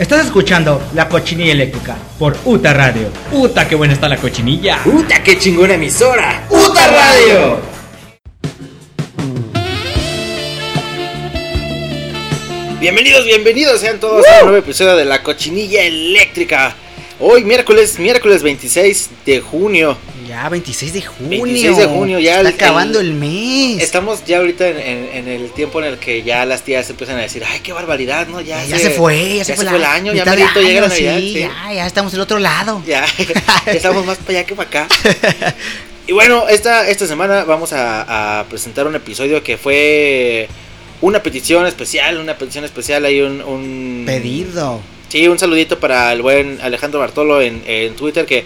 Estás escuchando La Cochinilla Eléctrica por UTA Radio. ¡Puta, qué buena está la cochinilla! ¡Puta, qué chingona emisora! ¡Puta Radio! Bienvenidos, bienvenidos sean todos a un nuevo episodio de La Cochinilla Eléctrica. Hoy miércoles, miércoles 26 de junio. Ya, 26 de junio. 26 de junio, ya Está el- acabando el- el, mes. Estamos ya ahorita en, en- en el tiempo en el que ya las tías empiezan a decir, ay, qué barbaridad, ¿no? Ya, ya se fue, ya, se fue, la- el año, ya merito llega la año, Navidad. sí, sí. Ya, ya estamos del otro lado. Ya, ya estamos más para allá que para acá. Y bueno, esta, esta semana vamos a, a presentar un episodio que fue una petición especial, una petición especial, hay un... un Pedido. Sí, un saludito para el buen Alejandro Bartolo en, en Twitter que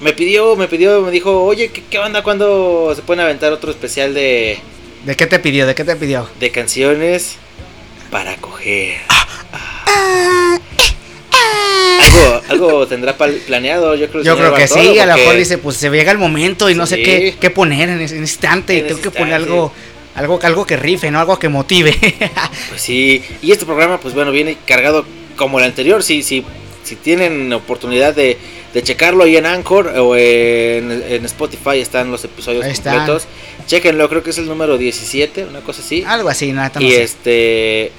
me pidió, me pidió, me dijo, oye, ¿qué, qué onda cuando se pueden aventar otro especial de, ¿De qué te pidió? ¿De qué te pidió? de canciones para coger? Ah. Algo, algo tendrá planeado, yo creo. el Yo creo que sí, a lo mejor dice, pues se llega el momento y no sé qué, qué poner en ese instante. y En tengo ese que poner instante. algo, algo, algo que rife, ¿no? Algo que motive. Pues sí, y este programa, pues bueno, viene cargado como el anterior. Si, si, si tienen oportunidad de, de checarlo ahí en Anchor o en, en Spotify, están los episodios Ahí completos. Chequenlo, creo que es el número 17, una cosa así. algo así, nada, no y este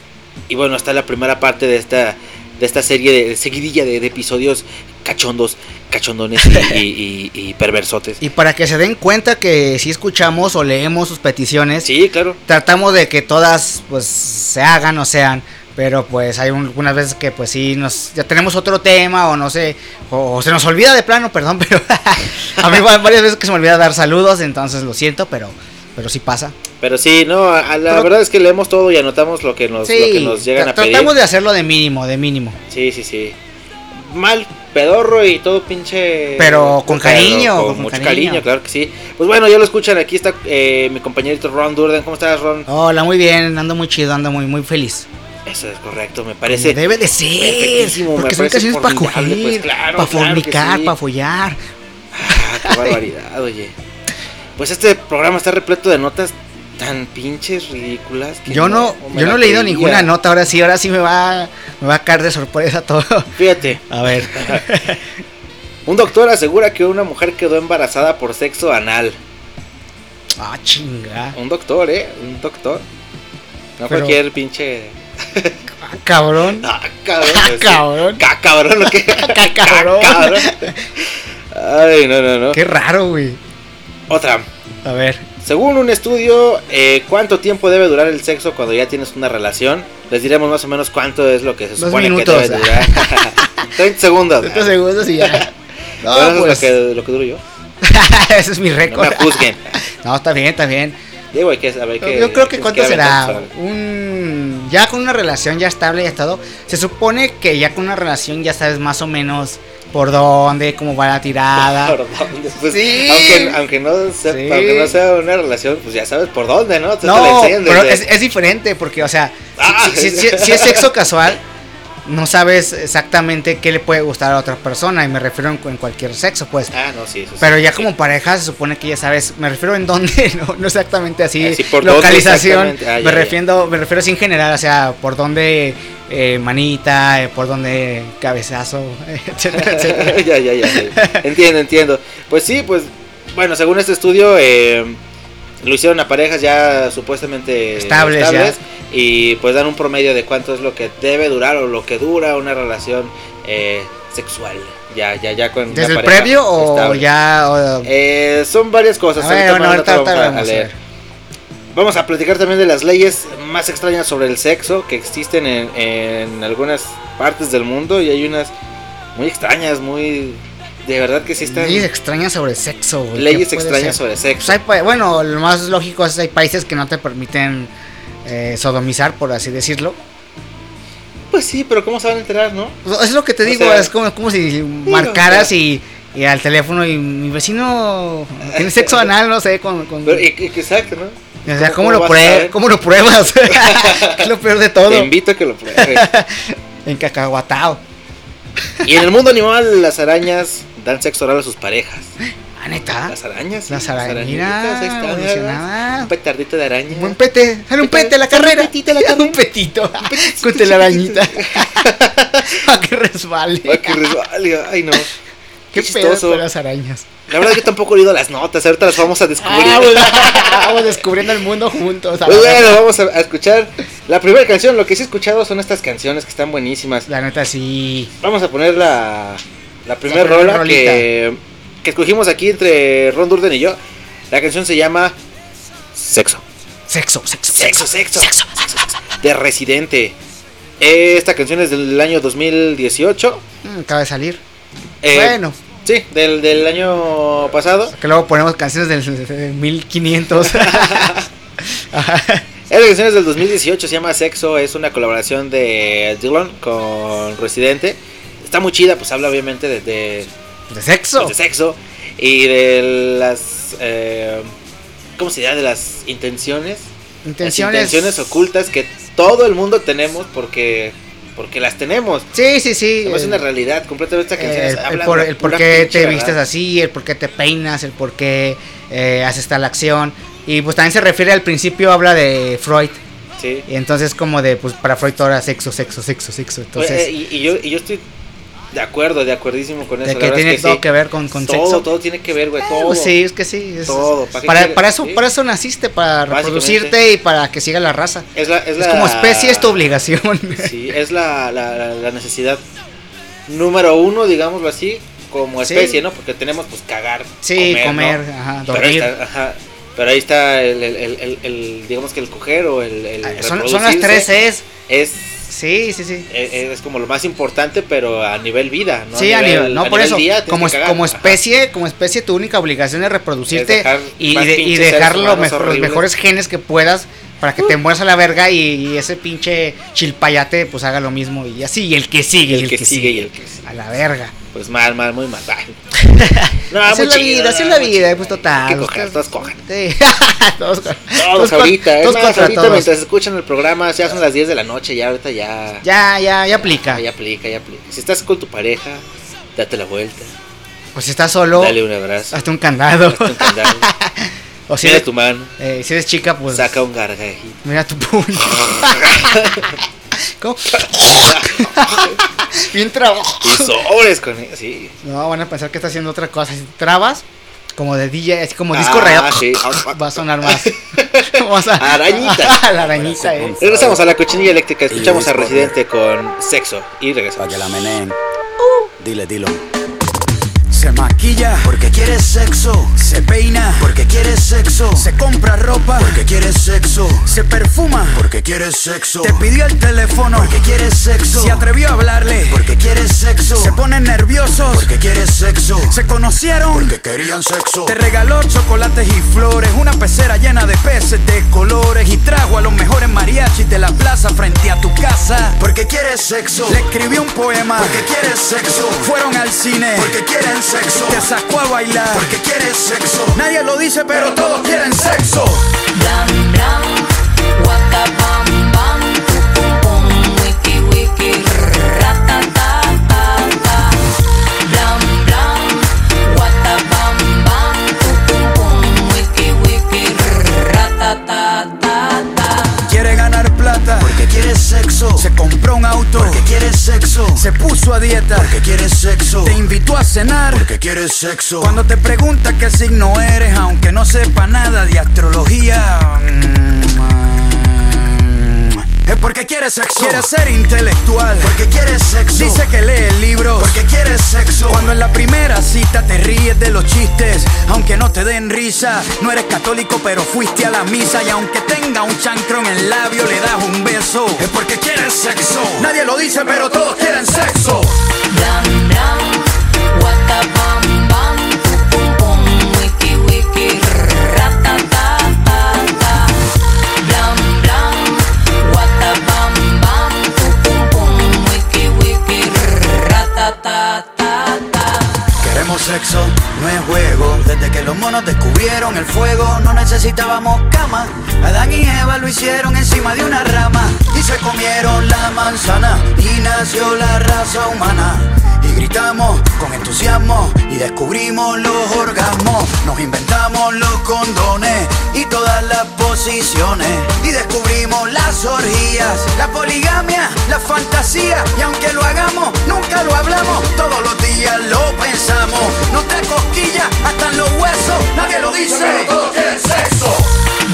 y bueno, está la primera parte de esta de esta serie de, de seguidilla de, de episodios cachondos, cachondones y, y- y- y perversotes. Y para que se den cuenta que si escuchamos o leemos sus peticiones, Sí, claro. tratamos de que todas pues se hagan o sean pero pues hay un- algunas veces que pues sí nos ya tenemos otro tema o no sé o, o se nos olvida de plano perdón pero a mí va- varias veces que se me olvida dar saludos entonces lo siento pero pero sí pasa Pero sí, no, a- la Pero- verdad es que leemos todo y anotamos lo que nos, lo que nos llegan a pedir. tratamos de hacerlo de mínimo de mínimo Sí, sí, sí. Mal, pedorro y todo pinche. Pero con cariño, Con, con mucho cariño. cariño. claro que sí. Pues bueno, ya lo escuchan. Aquí está eh, mi compañerito Ron Durden. ¿Cómo estás, Ron? hola muy bien ando muy chido ando muy muy feliz Eso es correcto, me parece. debe de ser porque son canciones para coger pues, claro, para claro fornicar sí. para follar Ah, qué barbaridad, oye. Pues este programa está repleto de notas tan pinches ridículas. que yo no, yo no he leído ninguna nota ahora sí ahora sí me va me va a caer de sorpresa todo Fíjate, a ver un doctor asegura que una mujer quedó embarazada por sexo anal. Ah, chinga. Un doctor, ¿eh? Un doctor. No Pero- cualquier pinche. Ah, cabrón. Ah, cabrón. Ah, cabrón. Ca- cabrón, cabrón. Ca- cabrón. Ay, no, no, no. Qué raro, güey. Otra. A ver. Según un estudio, eh, ¿cuánto tiempo debe durar el sexo cuando ya tienes una relación? Les diremos más o menos cuánto es lo que se Dos supone minutos. que debe durar. 30 segundos. 30 segundos y ya. No, es pues. lo que, lo que duro yo. Ese es mi No récord. me juzguen. No, está bien, está bien. Digo, hay que saber que. Yo creo que cuánto será. Un. Ya con una relación ya estable y todo. Se supone que ya con una relación ya sabes más o menos por dónde, cómo va la tirada. ¿Por dónde? Pues, Sí. aunque, aunque, no sea, Sí. aunque no sea una relación, pues ya sabes por dónde, ¿no? Te- te la No, pero es, es diferente porque, o sea, si- Ah. si, si- si- si es sexo casual, no sabes exactamente qué le puede gustar a otra persona. Y me refiero en, en cualquier sexo, pues. Ah, no, sí, eso sí, Pero ya sí. como pareja se supone que ya sabes, me refiero en dónde, no, no exactamente así, Así, ¿por localización, exactamente? Ah, ya, me, ya. refiero, me refiero así en general, o sea, por dónde eh, manita, eh, por dónde cabezazo, etcétera, etcétera. ya, ya, ya, ya. Entiendo, entiendo. Pues sí, pues, bueno, según este estudio, eh, lo hicieron a parejas ya supuestamente Estables, y pues dan un promedio de cuánto es lo que debe durar o lo que dura una relación eh, sexual. Ya, ya, ya con ¿Desde el previo o ya? o- Eh, son varias cosas. a ver, ahorita bueno, más ahorita, vamos vamos a leer. Vamos a platicar también de las leyes más extrañas sobre el sexo que existen en, en algunas partes del mundo y hay unas muy extrañas, muy... De verdad que sí están... Leyes extrañas sobre sexo, güey. leyes ¿qué puede extrañas ser? sobre sexo. Pues hay pa- bueno, lo más lógico es que hay países que no te permiten eh, sodomizar, por así decirlo. Pues sí, pero ¿cómo se van a enterar, no? Es lo que te O digo, sea, es como, como si marcaras y, y al teléfono y mi vecino tiene sexo anal, no sé, con... Pero, exacto, ¿no? o sea, ¿cómo- ¿cómo, lo prue-? ¿cómo lo pruebas? es lo peor de todo. Te invito a que lo pruebes. En cacahuatao. y en el mundo animal, las arañas dan sexo oral a sus parejas. Ah, neta. Las arañas. sí, Las arañitas, ahí están. Un petardito de araña. Un buen pete, sale un pete a la Sale un carrera. petito a la un petito con telarañita. Para que resbale. Para que resbale. Ay, no. Qué, Qué pedo con las arañas. La verdad, yo tampoco he oído las notas. Ahorita las vamos a descubrir. Ah, pues, vamos descubriendo el mundo juntos. a Pues bueno, vamos a, a escuchar la primera canción. Lo que sí he escuchado son estas canciones que están buenísimas. La neta sí. Vamos a poner la, la primera rola rolita. que, que escogimos aquí entre Ron Durden y yo. La canción se llama Sexo. Sexo, sexo, Sexo, sexo. De Residente. Esta canción es del año 2018. Mm, acaba de salir. Eh, bueno, Sí, del, del año pasado. que luego ponemos canciones del, del 1500. Ajá. Esta canción es del 2018, se llama Sexo. Es una colaboración de Dylan con Residente. Está muy chida, pues habla obviamente de, de, de sexo. pues, de sexo y de las. eh, ¿Cómo se llama? De las intenciones. Intenciones. Las intenciones ocultas que todo el mundo tenemos porque. Porque las tenemos. Sí, sí, sí. Es eh, una realidad. Completamente esta canción el, por, el por qué pinche te verdad. vistes así, el por qué te peinas, el por qué eh, haces tal acción. Y pues también se refiere al principio, habla de Freud. Sí. Y entonces como de, pues para Freud todo era sexo, sexo, sexo, sexo. Entonces, Eh, y, y yo, y yo estoy de acuerdo, de acuerdísimo con eso. de que es tiene que todo sí. que ver con, con todo, sexo. todo tiene que ver, güey. Eh, Todo. pues sí, es que sí. es- Todo, ¿para para, eso, Sí. para eso naciste, para reproducirte y para que siga la raza. Es, la, es, Es la- como especie, es tu obligación. Sí, es la, la, necesidad número uno, digámoslo así, como Sí. especie, ¿no? Porque tenemos, pues, cagar, Sí, comer, comer, ¿no? ajá, Pero ahí dormir. está, ajá, pero ahí está el, el, el, el- digamos que el coger o el, Ah, son, son las tres Cs. Es, Sí, sí, sí. es, es como lo más importante, pero a nivel vida, ¿no? sí, a nivel, no, a por nivel eso, día como, ajá. especie, como especie, tu única obligación es reproducirte Es dejar y, de- y dejar mejor- los mejores genes que puedas para que te mueras a la verga y, y ese pinche chilpayate pues haga lo mismo y así, y el que sigue, El y el que que, sigue sigue, y el que sigue. a la verga. Pues mal, mal, muy mal. No, así es la vida, así es la vida, pues total. Que coger, todos cojan. Sí. todos, Todos ahorita, todos más, ahorita todos. mientras escuchan el programa, ya son las 10 de la noche, ya ahorita ya, Ya, ya, ya aplica. ya aplica, ya aplica. Si estás con tu pareja, date la vuelta, Pues si estás solo, dale un abrazo, hazte un candado. hazte un candado, o si mira eres, tu mano, eh, si eres chica, pues saca un gargajito. mira tu puño. ¿Cómo? Bien trabajo. Y sobres con él, sí. No, van a pensar que está haciendo otra cosa. Si trabas, como de DJ, así como disco Ah, rayado, sí. va a sonar más. Vamos a- Arañita. la arañita, eh. Regresamos a la cochinilla eléctrica, escuchamos a Residente con Sexo y regresamos. que la meneen. Dile, dilo. Se maquilla porque quiere sexo. Se peina porque quiere sexo. Se compra ropa porque quiere sexo. Se perfuma porque quiere sexo. Te pidió el teléfono porque quiere sexo. Se atrevió a hablarle porque quiere sexo. Se ponen nerviosos porque quiere sexo. Se conocieron porque querían sexo. Te regaló chocolates y flores. Una pecera llena de peces de colores. Y trajo a los mejores mariachis de la plaza frente a tu casa. Porque quiere sexo. Le escribió un poema porque quiere sexo. Fueron al cine porque quieren sexo. Te sacó a bailar porque quiere sexo. Nadie lo dice, pero todos quieren sexo. Sexo. Se compró un auto porque quiere sexo. Se puso a dieta porque quiere sexo. Te invitó a cenar porque quiere sexo. Cuando te pregunta qué signo eres, aunque no sepa nada de astrología. mm, Es porque quiere sexo. Quiere ser intelectual. Porque quiere sexo. Dice que lee libros. Porque quiere sexo. Cuando en la primera cita te ríes de los chistes, aunque no te den risa. No eres católico, pero fuiste a la misa. Y aunque tenga un chancro en el labio, le das un beso. Es porque quiere sexo. Nadie lo dice, pero todos quieren sexo. Sexo, no es juego. Desde que los monos descubrieron el fuego, no necesitábamos cama. Adán y Eva lo hicieron encima de una rama y se comieron la manzana y nació la raza humana. Gritamos con entusiasmo y descubrimos los orgasmos. Nos inventamos los condones y todas las posiciones. Y descubrimos las orgías, la poligamia, la fantasía. Y aunque lo hagamos ya lo hablamos, todos los días lo pensamos. No te cosquillas hasta en los huesos, nadie lo dice. Pero todos sexo.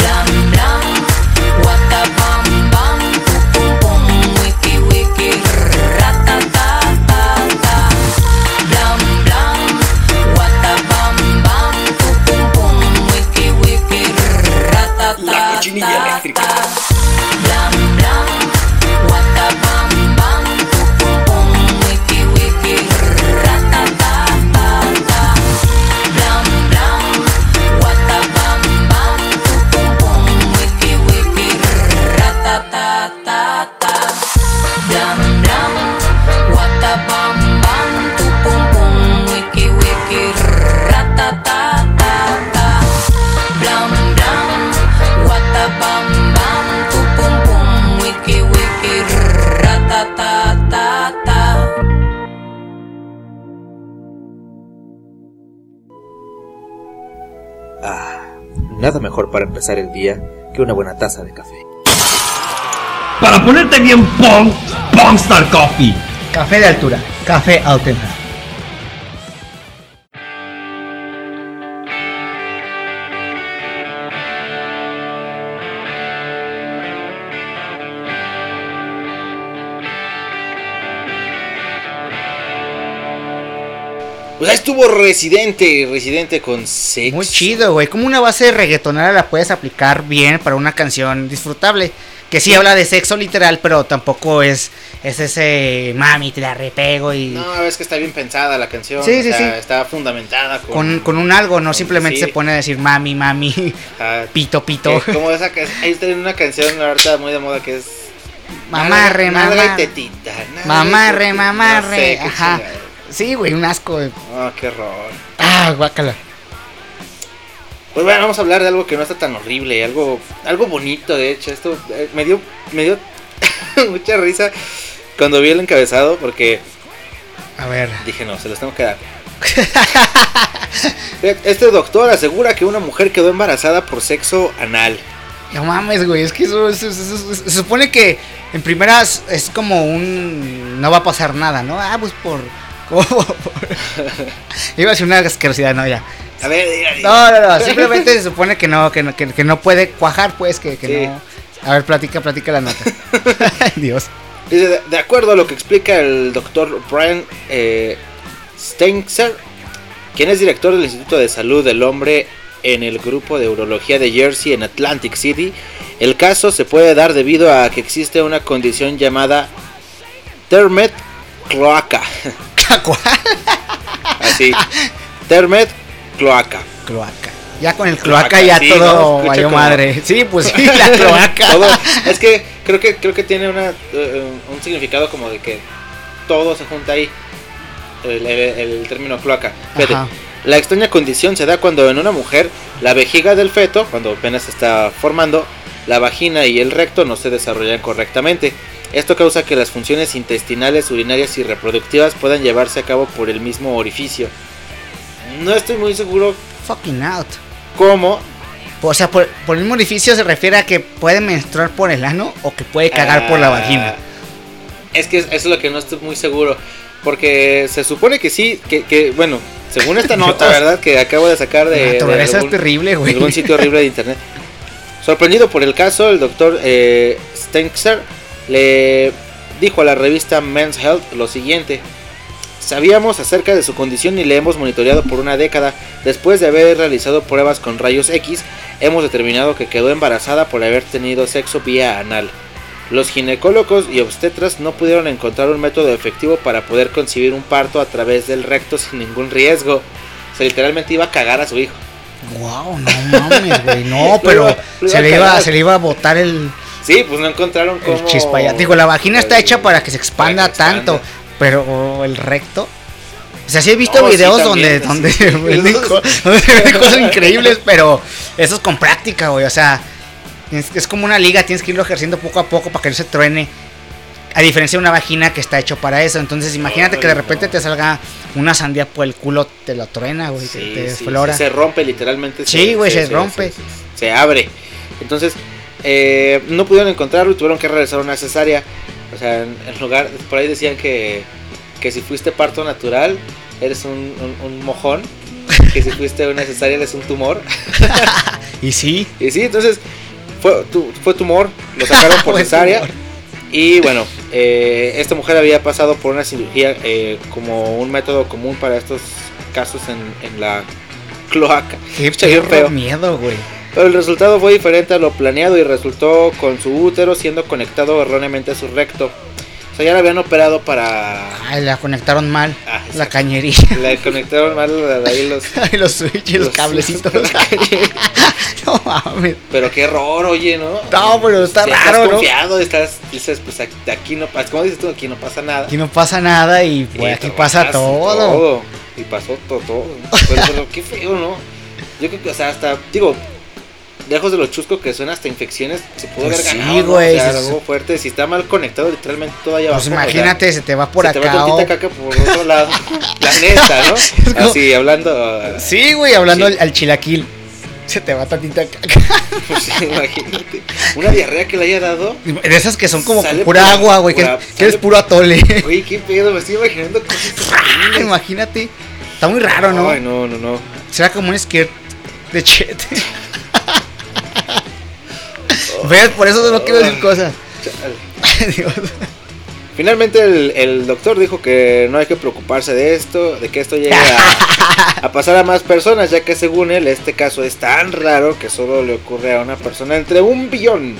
La nada mejor para empezar el día que una buena taza de café. Para ponerte bien Pong, Pongstar Coffee. Café de altura, café auténtico. Pues ahí estuvo Residente, Residente con sexo. Muy chido, güey. Como una base reggaetonera la puedes aplicar bien para una canción disfrutable. Que sí habla de sexo literal, pero tampoco es, es ese mami, te la repego y. No, es que está bien pensada la canción. Sí, sí. Está fundamentada con... Con, con un algo, no simplemente sí. se pone a decir mami, mami, ah, pito, pito. como esa que ahí está en una canción ahorita muy de moda que es Mamarre, mamarre. Mamarre, mamarre. No sé, qué Ajá. chingada. Sí, güey, un asco. güey. Ah, qué horror. Ah, guácala. Pues bueno, vamos a hablar de algo que no está tan horrible, algo, algo bonito de hecho. Esto eh, me dio, me dio mucha risa cuando vi el encabezado porque A ver. dije no, se los tengo que dar. Este doctor asegura que una mujer quedó embarazada por sexo anal. No mames, güey, es que eso, eso- eso- eso- se supone que en primeras es como un... No va a pasar nada, ¿no? Ah, pues por... Iba a ser una asquerosidad, no, ya. A ver, diga, diga. No, no, no, simplemente se supone que no, que no, que, que no puede cuajar, pues, que, que Sí. no... A ver, platica, platica la nota. Dios. Dice, de, de acuerdo a lo que explica el doctor Brian eh, Steinzer, quien es director del Instituto de Salud del Hombre en el grupo de urología de Jersey en Atlantic City, el caso se puede dar debido a que existe una condición llamada Termet cloaca. ¿Cuál? Así, Termet cloaca. Cloaca. Ya con el cloaca, Cloaca, ya sí, ¿no? todo valió como- madre. Sí, pues sí, la cloaca. Todo- es que creo que creo que tiene una, eh, un significado como de que todo se junta ahí. El, el- el término cloaca. Fíjate, la extraña condición se da cuando en una mujer la vejiga del feto, cuando apenas se está formando, la vagina y el recto no se desarrollan correctamente. Esto causa que las funciones intestinales, urinarias y reproductivas puedan llevarse a cabo por el mismo orificio. No estoy muy seguro Fucking out. cómo. O sea, por, por el mismo orificio se refiere a que puede menstruar por el ano o que puede cagar por la Ah, vagina. Es que eso es lo que no estoy muy seguro. Porque se supone que sí, que, que, bueno, según esta nota. ¿verdad? Que acabo de sacar de, La de algún- es terrible, de güey. algún sitio horrible de internet. Sorprendido por el caso, el doctor eh, Stenxer le dijo a la revista Men's Health lo siguiente. Sabíamos acerca de su condición y le hemos monitoreado por una década. Después de haber realizado pruebas con rayos X, hemos determinado que quedó embarazada por haber tenido sexo vía anal. Los ginecólogos y obstetras no pudieron encontrar un método efectivo para poder concebir un parto a través del recto sin ningún riesgo. O sea, literalmente iba a cagar a su hijo. Wow, no mames, güey. No, pero se le, iba, se le iba a botar el, Sí, pues no encontraron cómo... el chispaya. Digo, la vagina está hecha para que se expanda que tanto, pero el recto. O sea, sí he visto No, sí, videos también, donde, sí. donde, donde venden cosas increíbles, pero eso es con práctica, güey. O sea, es, es como una liga, tienes que irlo ejerciendo poco a poco para que no se truene. A diferencia de una vagina que está hecho para eso. Entonces, imagínate que de repente no. te salga una sandía por el culo, te la truena, güey, te, te sí, se rompe literalmente. Sí, güey, se rompe. Se, se abre. Entonces, eh, no pudieron encontrarlo y tuvieron que realizar una cesárea. O sea, en, en lugar, por ahí decían que, que si fuiste parto natural, eres un, un- un mojón. Que si fuiste una cesárea, eres un tumor. Y sí. Y sí, entonces fue, tu- fue tumor, lo sacaron por cesárea. Y bueno, eh, esta mujer había pasado por una cirugía eh, como un método común para estos casos en, en la cloaca. Qué miedo, güey. Pero el resultado fue diferente a lo planeado y resultó con su útero siendo conectado erróneamente a su recto. O sea, ya la habían operado para... Ay, la conectaron mal. Ah, la cañería. Le conectaron mal ahí los... y los switches los, Los- cablecitos. la no mames. Pero qué error, oye, ¿no? No, pero está Ya raro, estás ¿no? confiado, estás, dices, pues aquí, aquí no pasa, como dices tú, aquí no pasa nada. Aquí no pasa nada y pues aquí pasa vas, todo. Y pasó todo, todo. Pero, pero qué feo, ¿no? Yo creo que, o sea, hasta, digo, lejos de lo chusco que suena, hasta infecciones se pudo Pues haber sí, ganado. ¿no? güey, O sea, sí, algo fuerte. Si está mal conectado, literalmente todo allá Pues abajo. o sea, imagínate, se te va por se te va acá. o- tantita caca por otro lado. La neta, ¿no? como- Así, hablando. uh, Sí, güey, hablando Sí. Al, chilaquil. Se te va tantita caca. Pues, imagínate. Una diarrea que le haya dado. De esas que son como pura pura- agua, güey. Que, pura- que eres sale- puro atole. Oye, qué pedo, me estoy imaginando cosas horribles. Imagínate. Está muy raro, ¿no? Ay, no, no, no. Será como un skirt de chete. ¿Ves? Por eso no quiero decir cosas. Dios. Finalmente el, el doctor dijo que no hay que preocuparse de esto, de que esto llegue a, a pasar a más personas, ya que según él este caso es tan raro que solo le ocurre a una persona entre un billón,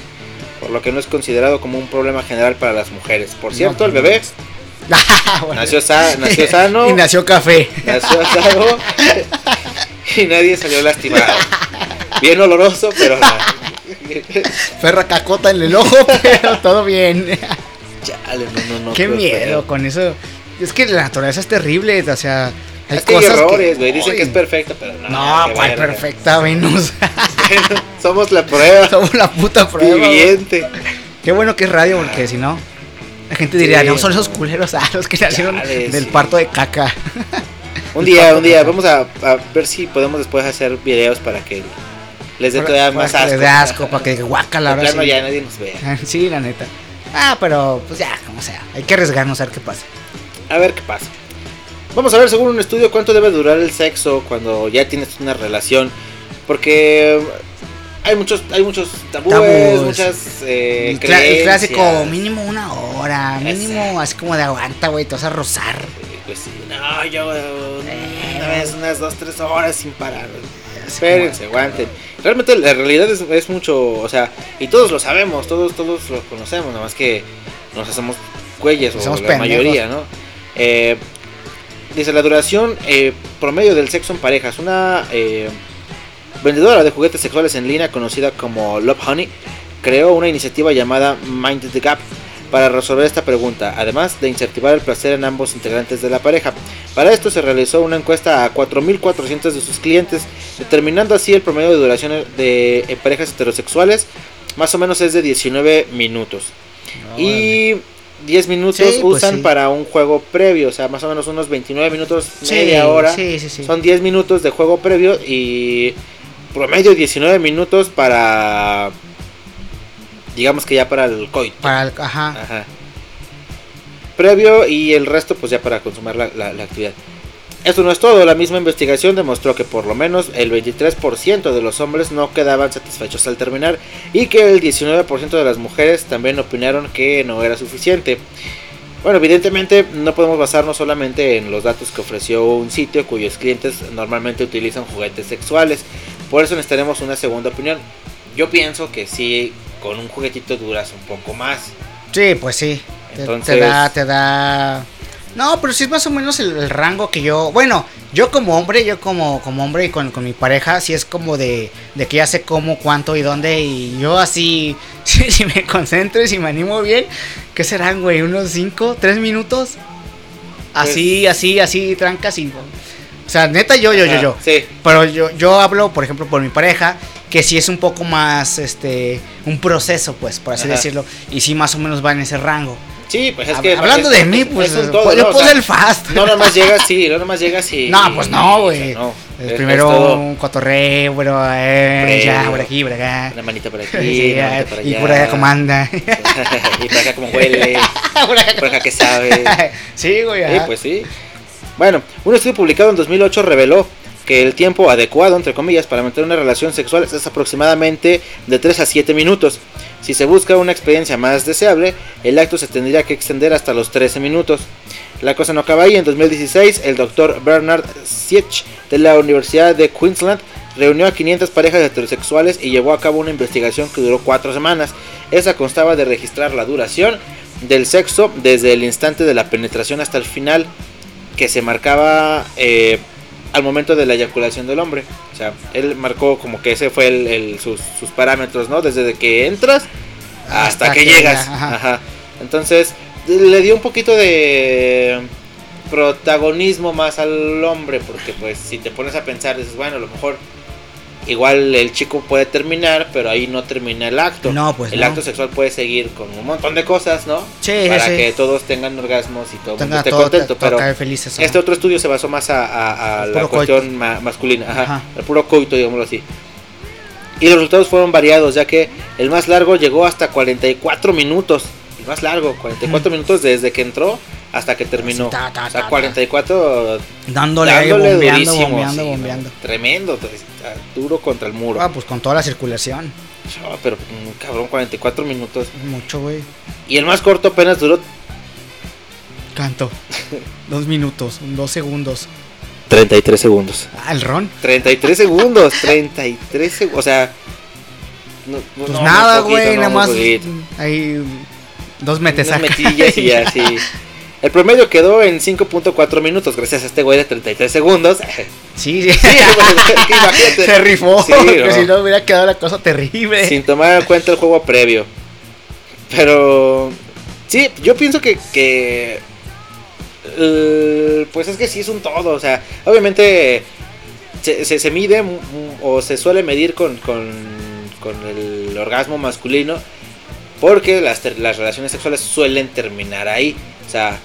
por lo que no es considerado como un problema general para las mujeres. Por cierto, el bebé Bueno. nació, sa- nació sano, Y nació café. nació sano y nadie salió lastimado. Bien oloroso, pero no. Perra cacota en el ojo, pero todo bien. Chale, no, no, no. Qué miedo feo. con eso. Es que la naturaleza es terrible, o sea, hay Es que hay cosas errores, güey. Dicen Ay, que es perfecta, pero no. No, cuál perfecta Venus. Somos la prueba Somos la puta prueba. viviente. Qué bueno que es radio, porque si no, la gente diría, Sí. no, son esos culeros, ah, los que nacieron Chale, del sí. parto de caca. Un día, un día, vamos a, a ver si podemos después hacer videos para que les dé todavía más asco. les dé asco, para que guácala ahora plano sí. ya nadie nos vea. Sí, la neta. Ah, pero pues ya, como sea. Hay que arriesgarnos a ver qué pasa. A ver qué pasa. Vamos a ver según un estudio cuánto debe durar el sexo cuando ya tienes una relación. Porque hay muchos, hay muchos tabúes, Tabúes. muchas eh, el, cla- el clásico, mínimo una hora, mínimo Exacto. así como de aguanta, güey, te vas a rozar. Pues sí, no, yo Eh. una vez unas dos, tres horas sin parar. Espérense, aguanten. Realmente la realidad es, es mucho, o sea, y todos lo sabemos, todos, todos lo conocemos, nada más que nos hacemos güeyes o Somos la pendejos. mayoría, ¿no? Eh, dice la duración eh, promedio del sexo en parejas. Una eh, vendedora de juguetes sexuales en línea conocida como Love Honey creó una iniciativa llamada Mind the Gap para resolver esta pregunta, además de incentivar el placer en ambos integrantes de la pareja. Para esto se realizó una encuesta a 4.400 de sus clientes, determinando así el promedio de duración de en parejas heterosexuales, más o menos es de 19 minutos. Y 10 minutos Sí, pues usan sí. para un juego previo, o sea, más o menos unos 29 minutos, Sí, media hora. Sí, sí, sí. Son 10 minutos de juego previo y promedio 19 minutos para digamos que ya para el coito. Para el, ajá. Ajá. Previo y el resto pues ya para consumar la, la- la actividad. Esto no es todo, la misma investigación demostró que por lo menos el 23% de los hombres no quedaban satisfechos al terminar y que el 19% de las mujeres también opinaron que no era suficiente. Bueno, evidentemente no podemos basarnos solamente en los datos que ofreció un sitio cuyos clientes normalmente utilizan juguetes sexuales. Por eso necesitaremos una segunda opinión. Yo pienso que sí, con un juguetito duras un poco más. Sí, pues sí. Te- Entonces- Te, da, te da. No, pero sí es más o menos el, el rango que yo. Bueno, yo como hombre, yo como, como hombre y con, con mi pareja, sí es como de, de que ya sé cómo, cuánto y dónde. Y yo así, si, si me concentro y si me animo bien, ¿qué serán, güey? ¿Unos 5, 3 minutos? Así, así, así, trancas y. O sea, neta, yo, yo, yo, yo. Sí, Pero yo, yo hablo, por ejemplo, por mi pareja, que sí es un poco más, este, un proceso, pues, por así Ajá. decirlo. Y sí más o menos va en ese rango. Sí, pues es que. Hablando es- de mí, es- pues, es un todo, yo ¿no? O puse sea, el fast. No, nada más llegas, sí, no, nada más llegas y. No, pues no, güey. no. Primero todo. un cotorreo, pero eh, ya, por aquí, por acá. Una manita por aquí, Sí, una manita por allá. y por allá como anda. y por acá como huele, por acá que sabe. sí, güey. Sí, pues sí. Bueno, un estudio publicado en 2008 reveló que el tiempo adecuado, entre comillas, para mantener una relación sexual es aproximadamente de 3 a 7 minutos. Si se busca una experiencia más deseable, el acto se tendría que extender hasta los 13 minutos. La cosa no acaba ahí. En 2016, el doctor Bernard Siech de la Universidad de Queensland reunió a 500 parejas heterosexuales y llevó a cabo una investigación que duró 4 semanas. Esa constaba de registrar la duración del sexo desde el instante de la penetración hasta el final que se marcaba eh, al momento de la eyaculación del hombre. O sea, él marcó como que ese fue el, el- sus, sus parámetros, ¿no? Desde que entras hasta, Hasta que, que llegas. llega, ajá. Ajá. Entonces, le dio un poquito de protagonismo más al hombre, porque pues si te pones a pensar, dices, bueno, a lo mejor igual el chico puede terminar, pero ahí no termina el acto. No, pues el no. acto sexual puede seguir con un montón de cosas, ¿no? Sí, Para sí. que todos tengan orgasmos y todo el mundo esté todo, contento, pero felices. este otro estudio se basó más a, a- a Al la cuestión ma- masculina, ajá, Ajá. al puro coito, digámoslo así. Y los resultados fueron variados, ya que el más largo llegó hasta 44 minutos. El más largo, 44 minutos desde que entró hasta que terminó. Así, ta, ta, o sea, ta, 44 Dándole, ahí, dándole bombeando, durísimo, bombeando, sí, bombeando. ¿no? Tremendo, duro contra el muro. Ah, pues con toda la circulación. Ah, pero mm, cabrón, 44 minutos. Mucho, güey. Y el más corto apenas duró Canto. dos minutos, dos segundos. 33 segundos. Ah, el ron. 33 segundos, 33 segundos, o sea... no- Pues no, nada, güey, nada más. Ahí. Dos Unas metes metillas y ya, sí. El promedio quedó en 5.4 minutos gracias a este güey de 33 segundos. Sí, sí. Sí, imagínate. Se rifó. Sí, porque no. si no hubiera quedado la cosa terrible. Sin tomar en cuenta el juego previo. Pero... Sí, yo pienso que... que eh, pues es que sí es un todo. O sea, obviamente se, se, se mide o se suele medir con, con, con el orgasmo masculino. Porque las, ter- las relaciones sexuales suelen terminar ahí. O sea...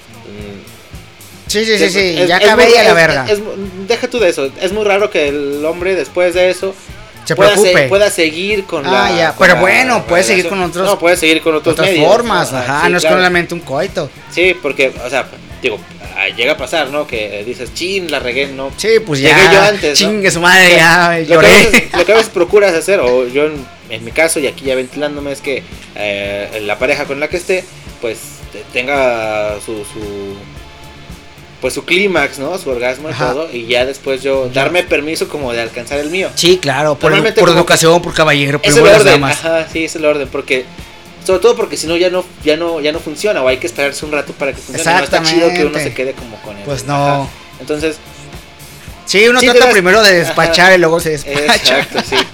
Sí, sí, sí, sí. es- ya acabé y a la verga. es- deja tú de eso. Es muy raro que el hombre después de eso Se pueda, se- preocupe. pueda seguir con Ah, la. ya, con pero la bueno, puede seguir con otros- No, puede seguir con otros Otras medios, formas, ¿no? ajá. Sí, no es solamente un coito. Sí, porque, o sea, digo, ah, llega a pasar, ¿no? Que dices, chin, la regué, ¿no? Sí, pues ya. Llegué yo antes, ¿no? Chingue su madre, ya. Lo que, Lloré. veces, lo que a veces procuras hacer, o yo en, en mi caso, y aquí ya ventilándome, es que eh, la pareja con la que esté, pues te- tenga su, su pues su clímax, ¿no? Su orgasmo y Ajá. todo, y ya después yo darme permiso como de alcanzar el mío. Sí, claro. Por, por educación, por caballero, por Es el orden, ajá, sí, es el orden, porque sobre todo porque si no ya no ya no ya no funciona o hay que esperarse un rato para que funcione. No está chido que uno se quede como con él. Pues no. Entonces, Sí, uno Sí, trata das- primero de despachar Ajá. y luego se despacha. exacto, sí.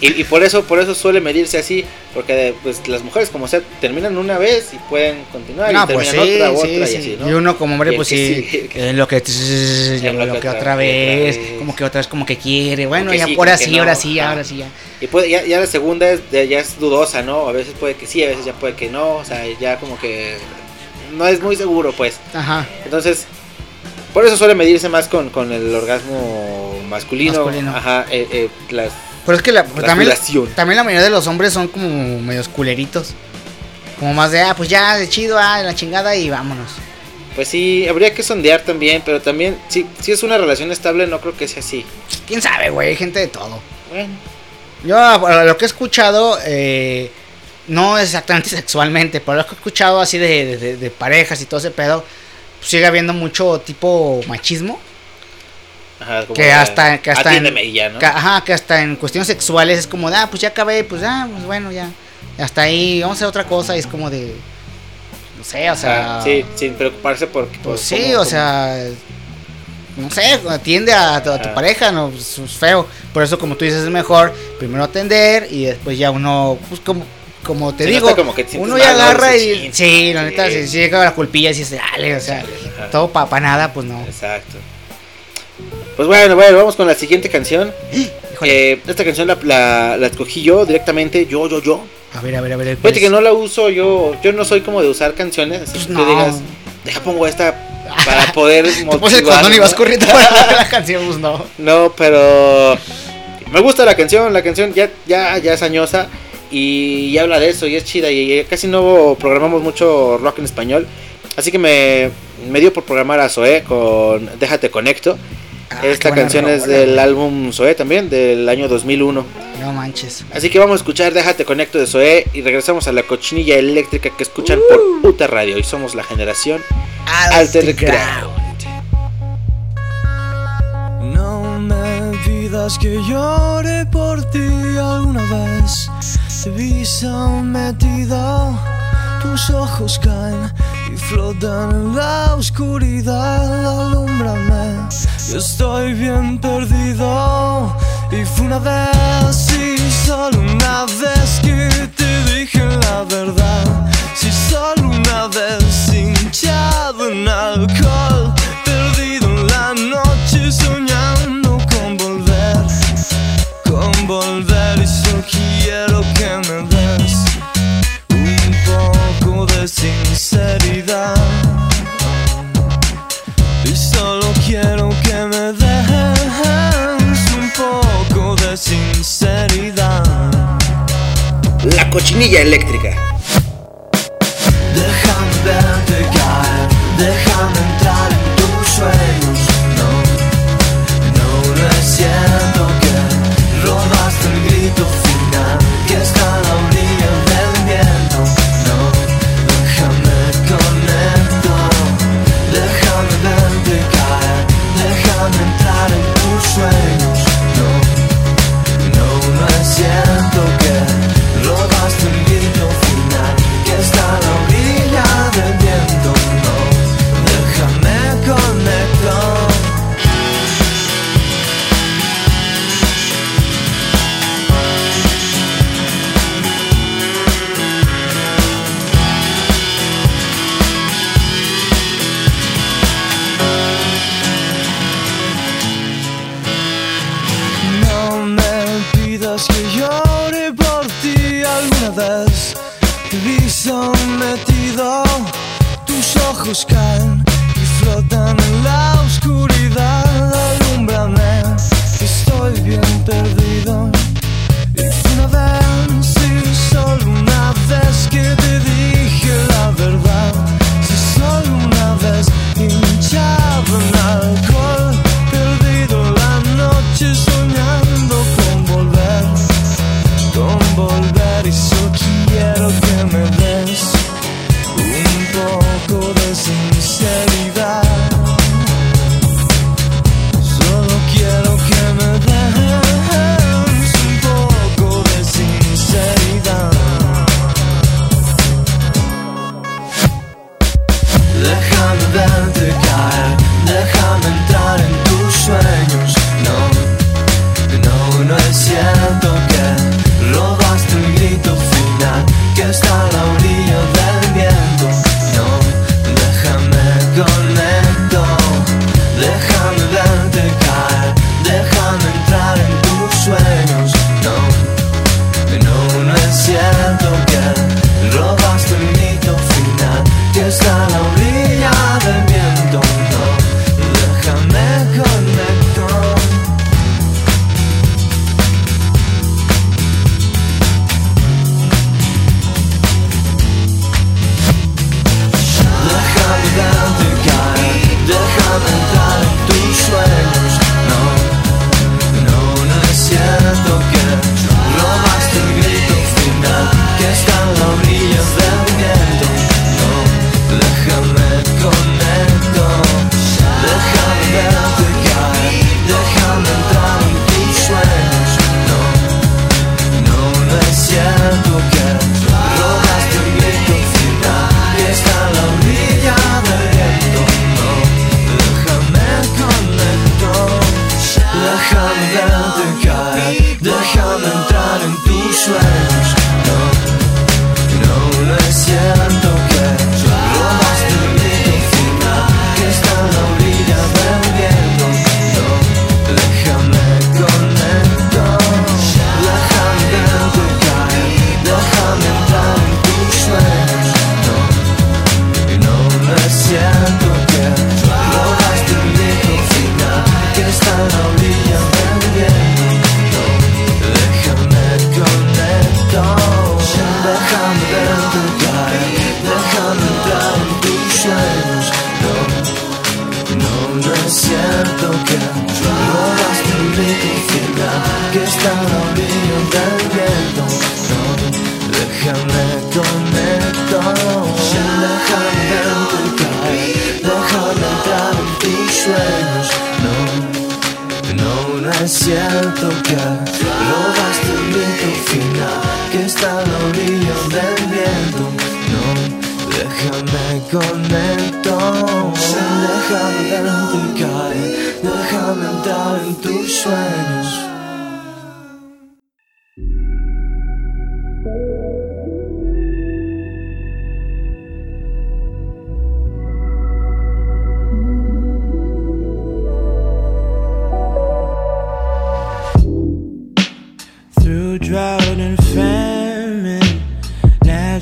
Y, y por eso por eso suele medirse así, porque pues las mujeres como sea terminan una vez y pueden continuar No, y pues terminan sí, otra, otra sí. y así, ¿no? Y uno como hombre, pues sí, es lo que, lo, que otra vez, como que otra vez como que quiere, bueno, ya ahora sí, ahora sí, ahora sí ya. Y puede, ya, ya la segunda es, ya es dudosa, ¿no? A veces puede que sí, a veces ya puede que no, o sea, ya como que no es muy seguro, pues. Ajá. Entonces, por eso suele medirse más con, con el orgasmo masculino. Masculino. Ajá, eh, eh, las, Pero es que la, la también, la mayoría de los hombres son como medios culeritos. Como más de, ah, pues ya, de chido, ah, la chingada y vámonos. Pues sí, habría que sondear también, pero también, si, si es una relación estable, no creo que sea así. Quién sabe, güey, hay gente de todo. Bueno, Yo, lo que he escuchado, eh, no exactamente sexualmente, pero lo que he escuchado así de, de- de- de parejas y todo ese pedo, pues sigue habiendo mucho tipo machismo. Ajá, como Que hasta- que hasta en- atiéndeme y ya, ¿no? Que, ajá, que hasta en cuestiones sexuales es como de, ah, pues ya acabé, pues ah, pues bueno, ya. Hasta ahí, vamos a hacer otra cosa y es como de, no sé, o sea... Sí, sin preocuparse por... por Pues sí, cómo- o cómo- sea, no sé, atiende a tu, a tu pareja, no, pues, es feo. Por eso, como tú dices, es mejor primero atender y después ya uno, pues como, como te Sí, digo, está como que te sientes uno ya agarra y sí, la neta, Sí. si, llega la culpilla y dices, dale, o sea, todo para nada, pues no. Exacto. Pues bueno, bueno, vamos con la siguiente canción. Eh, esta canción la, la, la escogí yo directamente, yo, yo, yo. A ver, a ver, a ver. Fíjate pues, que no la uso yo, yo no soy como de usar canciones, así Pues que no. digas, deja pongo esta para poder motivar. pues y ¿no? vas corriendo para la canción, pues no. No, pero me gusta la canción, la canción ya, ya, ya es añosa y, y habla de eso y es chida y, casi no programamos mucho rock en español, así que me, me dio por programar a Zoé con Déjate Conecto. Ah, Esta canción es rola, del álbum Zoé también, del año 2001. No manches. Así que vamos a escuchar Déjate Conecto de Zoé y regresamos a la cochinilla eléctrica que escuchan por Uta Radio y somos la generación Alterground. No me pidas que llore por ti alguna vez. Te vi sometido, tus ojos caen y flotan en la oscuridad. Alúmbrame, estoy bien perdido. Y fue una vez, y solo una vez que te dije la verdad. Si solo una vez hinchado en alcohol, La cochinilla eléctrica.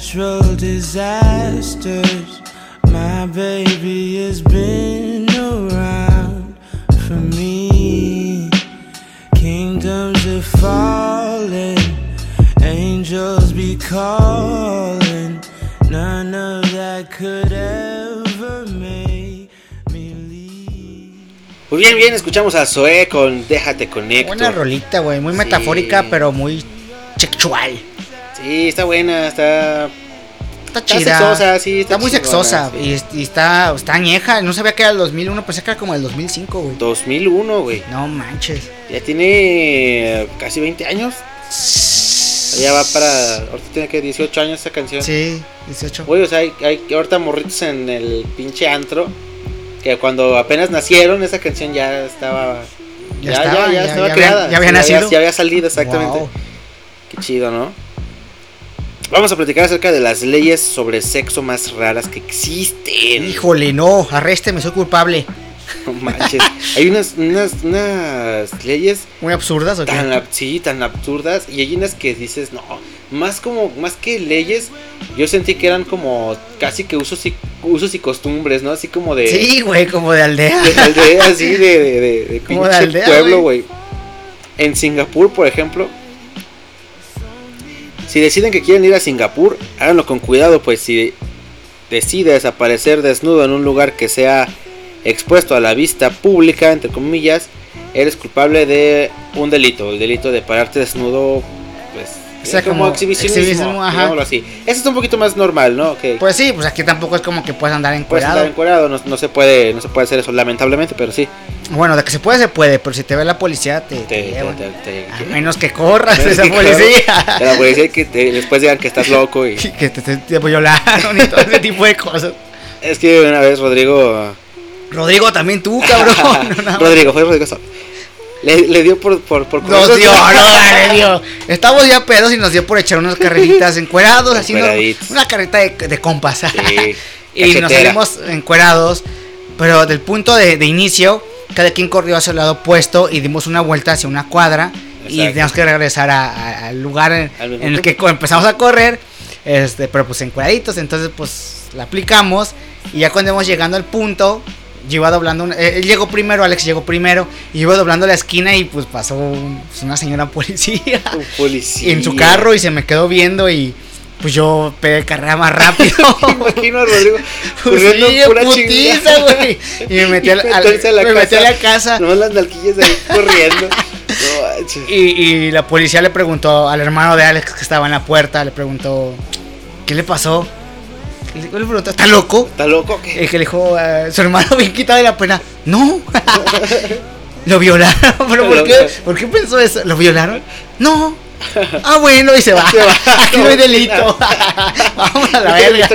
Natural disasters, my baby has been around for me. Kingdoms are falling, angels be calling. None of that could ever make me leave. Muy bien, bien, escuchamos a Zoé con Déjate Conecto. Buena rolita, güey. Muy Sí. metafórica, pero muy sexual. Sí, está buena, está. Está Está chida. sexosa, sí, está Está muy chingona, sexosa. sí. Y, y está, está añeja. No sabía que era el 2001, pensé que era como el 2005, güey. 2001, güey. No manches. Ya tiene eh, casi 20 años. Ya va para. Ahorita tiene que 18 años esa canción. Sí, 18. Güey, o sea, hay, hay ahorita morritos en el pinche antro. Que cuando apenas nacieron, esa canción ya estaba. Ya Ya, estaba, ya, ya, ya- estaba ya había- creada. ya había nacido. Ya, había salido, exactamente. Wow. Qué chido, ¿no? Vamos a platicar acerca de las leyes sobre sexo más raras que existen. Híjole, no, arrésteme, soy culpable. No manches. Hay unas, unas, unas leyes Muy absurdas, ¿o qué? tan, sí, tan absurdas y hay unas que dices, no, más como, más que leyes, yo sentí que eran como casi que usos y, usos y costumbres, ¿no? Así como de... Sí, güey, como de aldea. de aldea, así de, de, de, de Como de pinche aldea, pueblo, güey. En Singapur, por ejemplo, si deciden que quieren ir a Singapur, háganlo con cuidado, pues si decides aparecer desnudo en un lugar que sea expuesto a la vista pública, entre comillas, eres culpable de un delito, el delito de pararte desnudo, O sea, es como, como exhibicionismo, exhibicionismo, ajá. digámoslo así. Eso está un poquito más normal, ¿no? Que Pues sí, pues aquí tampoco es como que puedas andar puedes andar encuerado. encuadrado, no, no se puede, no se puede hacer eso, lamentablemente, pero sí. Bueno, de que se puede, se puede, pero si te ve la policía, te, te Te- te- A menos que corras de Menos esa que policía. De la policía que te- después digan que estás loco y que te, te- violaron y todo ese tipo de cosas. es que una vez Rodrigo Rodrigo, también tú, cabrón. No. Rodrigo fue Rodrigo Sol. Le, le dio por por por Nos dio, no, le dio. Estamos ya pedos y nos dio por echar unas carreritas encuerados, haciendo una carreta de, de compas. Sí, y nos salimos encuerados, pero del punto de, de inicio, cada quien corrió hacia el lado opuesto y dimos una vuelta hacia una cuadra y Exacto. teníamos que regresar a- a- al lugar en, el que empezamos a correr, este, pero pues encueraditos, entonces pues la aplicamos y ya cuando íbamos llegando al punto, yo iba doblando, una- eh, él llegó primero, Alex llegó primero y iba doblando la esquina y pues pasó pues, una señora policía Un policía. en su carro y se me quedó viendo y pues yo pegué carrera más rápido. Imagino a Rodrigo Pues sí, pura putiza, güey. Y me metí a la, Y al- meterse a la me metí a casa. la casa. Nomás las nalquillas ahí corriendo. No. Y, y la policía le preguntó al hermano de Alex que estaba en la puerta, le preguntó, ¿qué le pasó? Y le, le preguntó, ¿está loco? ¿Está loco? ¿Qué? El que le dijo, eh, su hermano bien quitado de la pena, no. Lo violaron, pero ¿por qué? ¿Por qué pensó eso? ¿Lo violaron? No. Ah, bueno, y se va. Se va. Aquí no hay delito. Vamos a la No verga.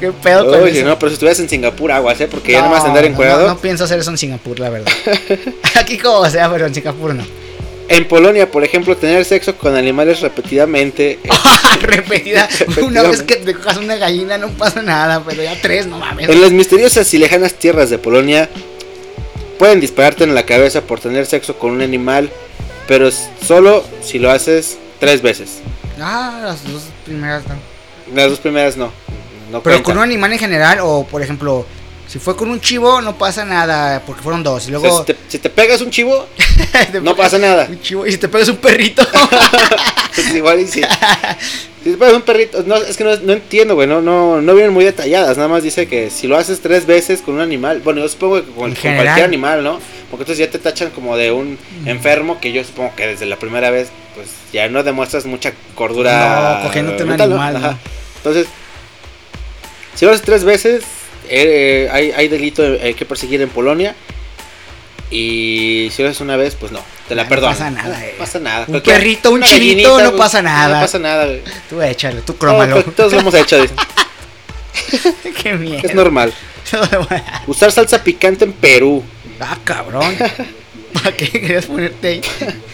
¿Qué pedo con Oye, eso? no, pero si estuvieras en Singapur, aguas, ¿eh? Porque ya No, nomás andar no, encuadrado. No, no pienso hacer eso en Singapur, la verdad. Aquí como sea, pero en Singapur no. En Polonia, por ejemplo, tener sexo con animales repetidamente. eh, Repetida. Una vez que te cojas una gallina no pasa nada, pero ya tres, no mames. En las misteriosas y lejanas tierras de Polonia, pueden dispararte en la cabeza por tener sexo con un animal, pero solo si lo haces tres veces. Ah, las dos primeras no. Las dos primeras no. no Pero con un animal en general, o por ejemplo, Si fue con un chivo, no pasa nada, porque fueron dos. Y O sea, luego. si, te, si te pegas un chivo, no pasa nada. Un chivo, y si te pegas un perrito. pues igual y sí. Si te pegas un perrito, no, es que no, no entiendo, güey, no, no, no vienen muy detalladas, nada más dice que si lo haces tres veces con un animal, bueno, yo supongo que con, cualquier animal, ¿no? Porque entonces ya te tachan como de un enfermo que yo supongo que desde la primera vez, pues ya no demuestras mucha cordura. No, cogiéndote un animal. Entonces, si lo haces tres veces, eh, hay, hay delito eh, que perseguir en Polonia. Y si lo haces una vez, pues no, te la No perdono. pasa nada, No eh. pasa nada. Un perrito, un chivito, no pasa nada. No pasa nada, güey. tú échale, tú No, crómalo. pues, todos lo hemos hecho. Qué miedo. es normal. Usar salsa picante en Perú, ah, cabrón. ¿Para qué querías ponerte ahí?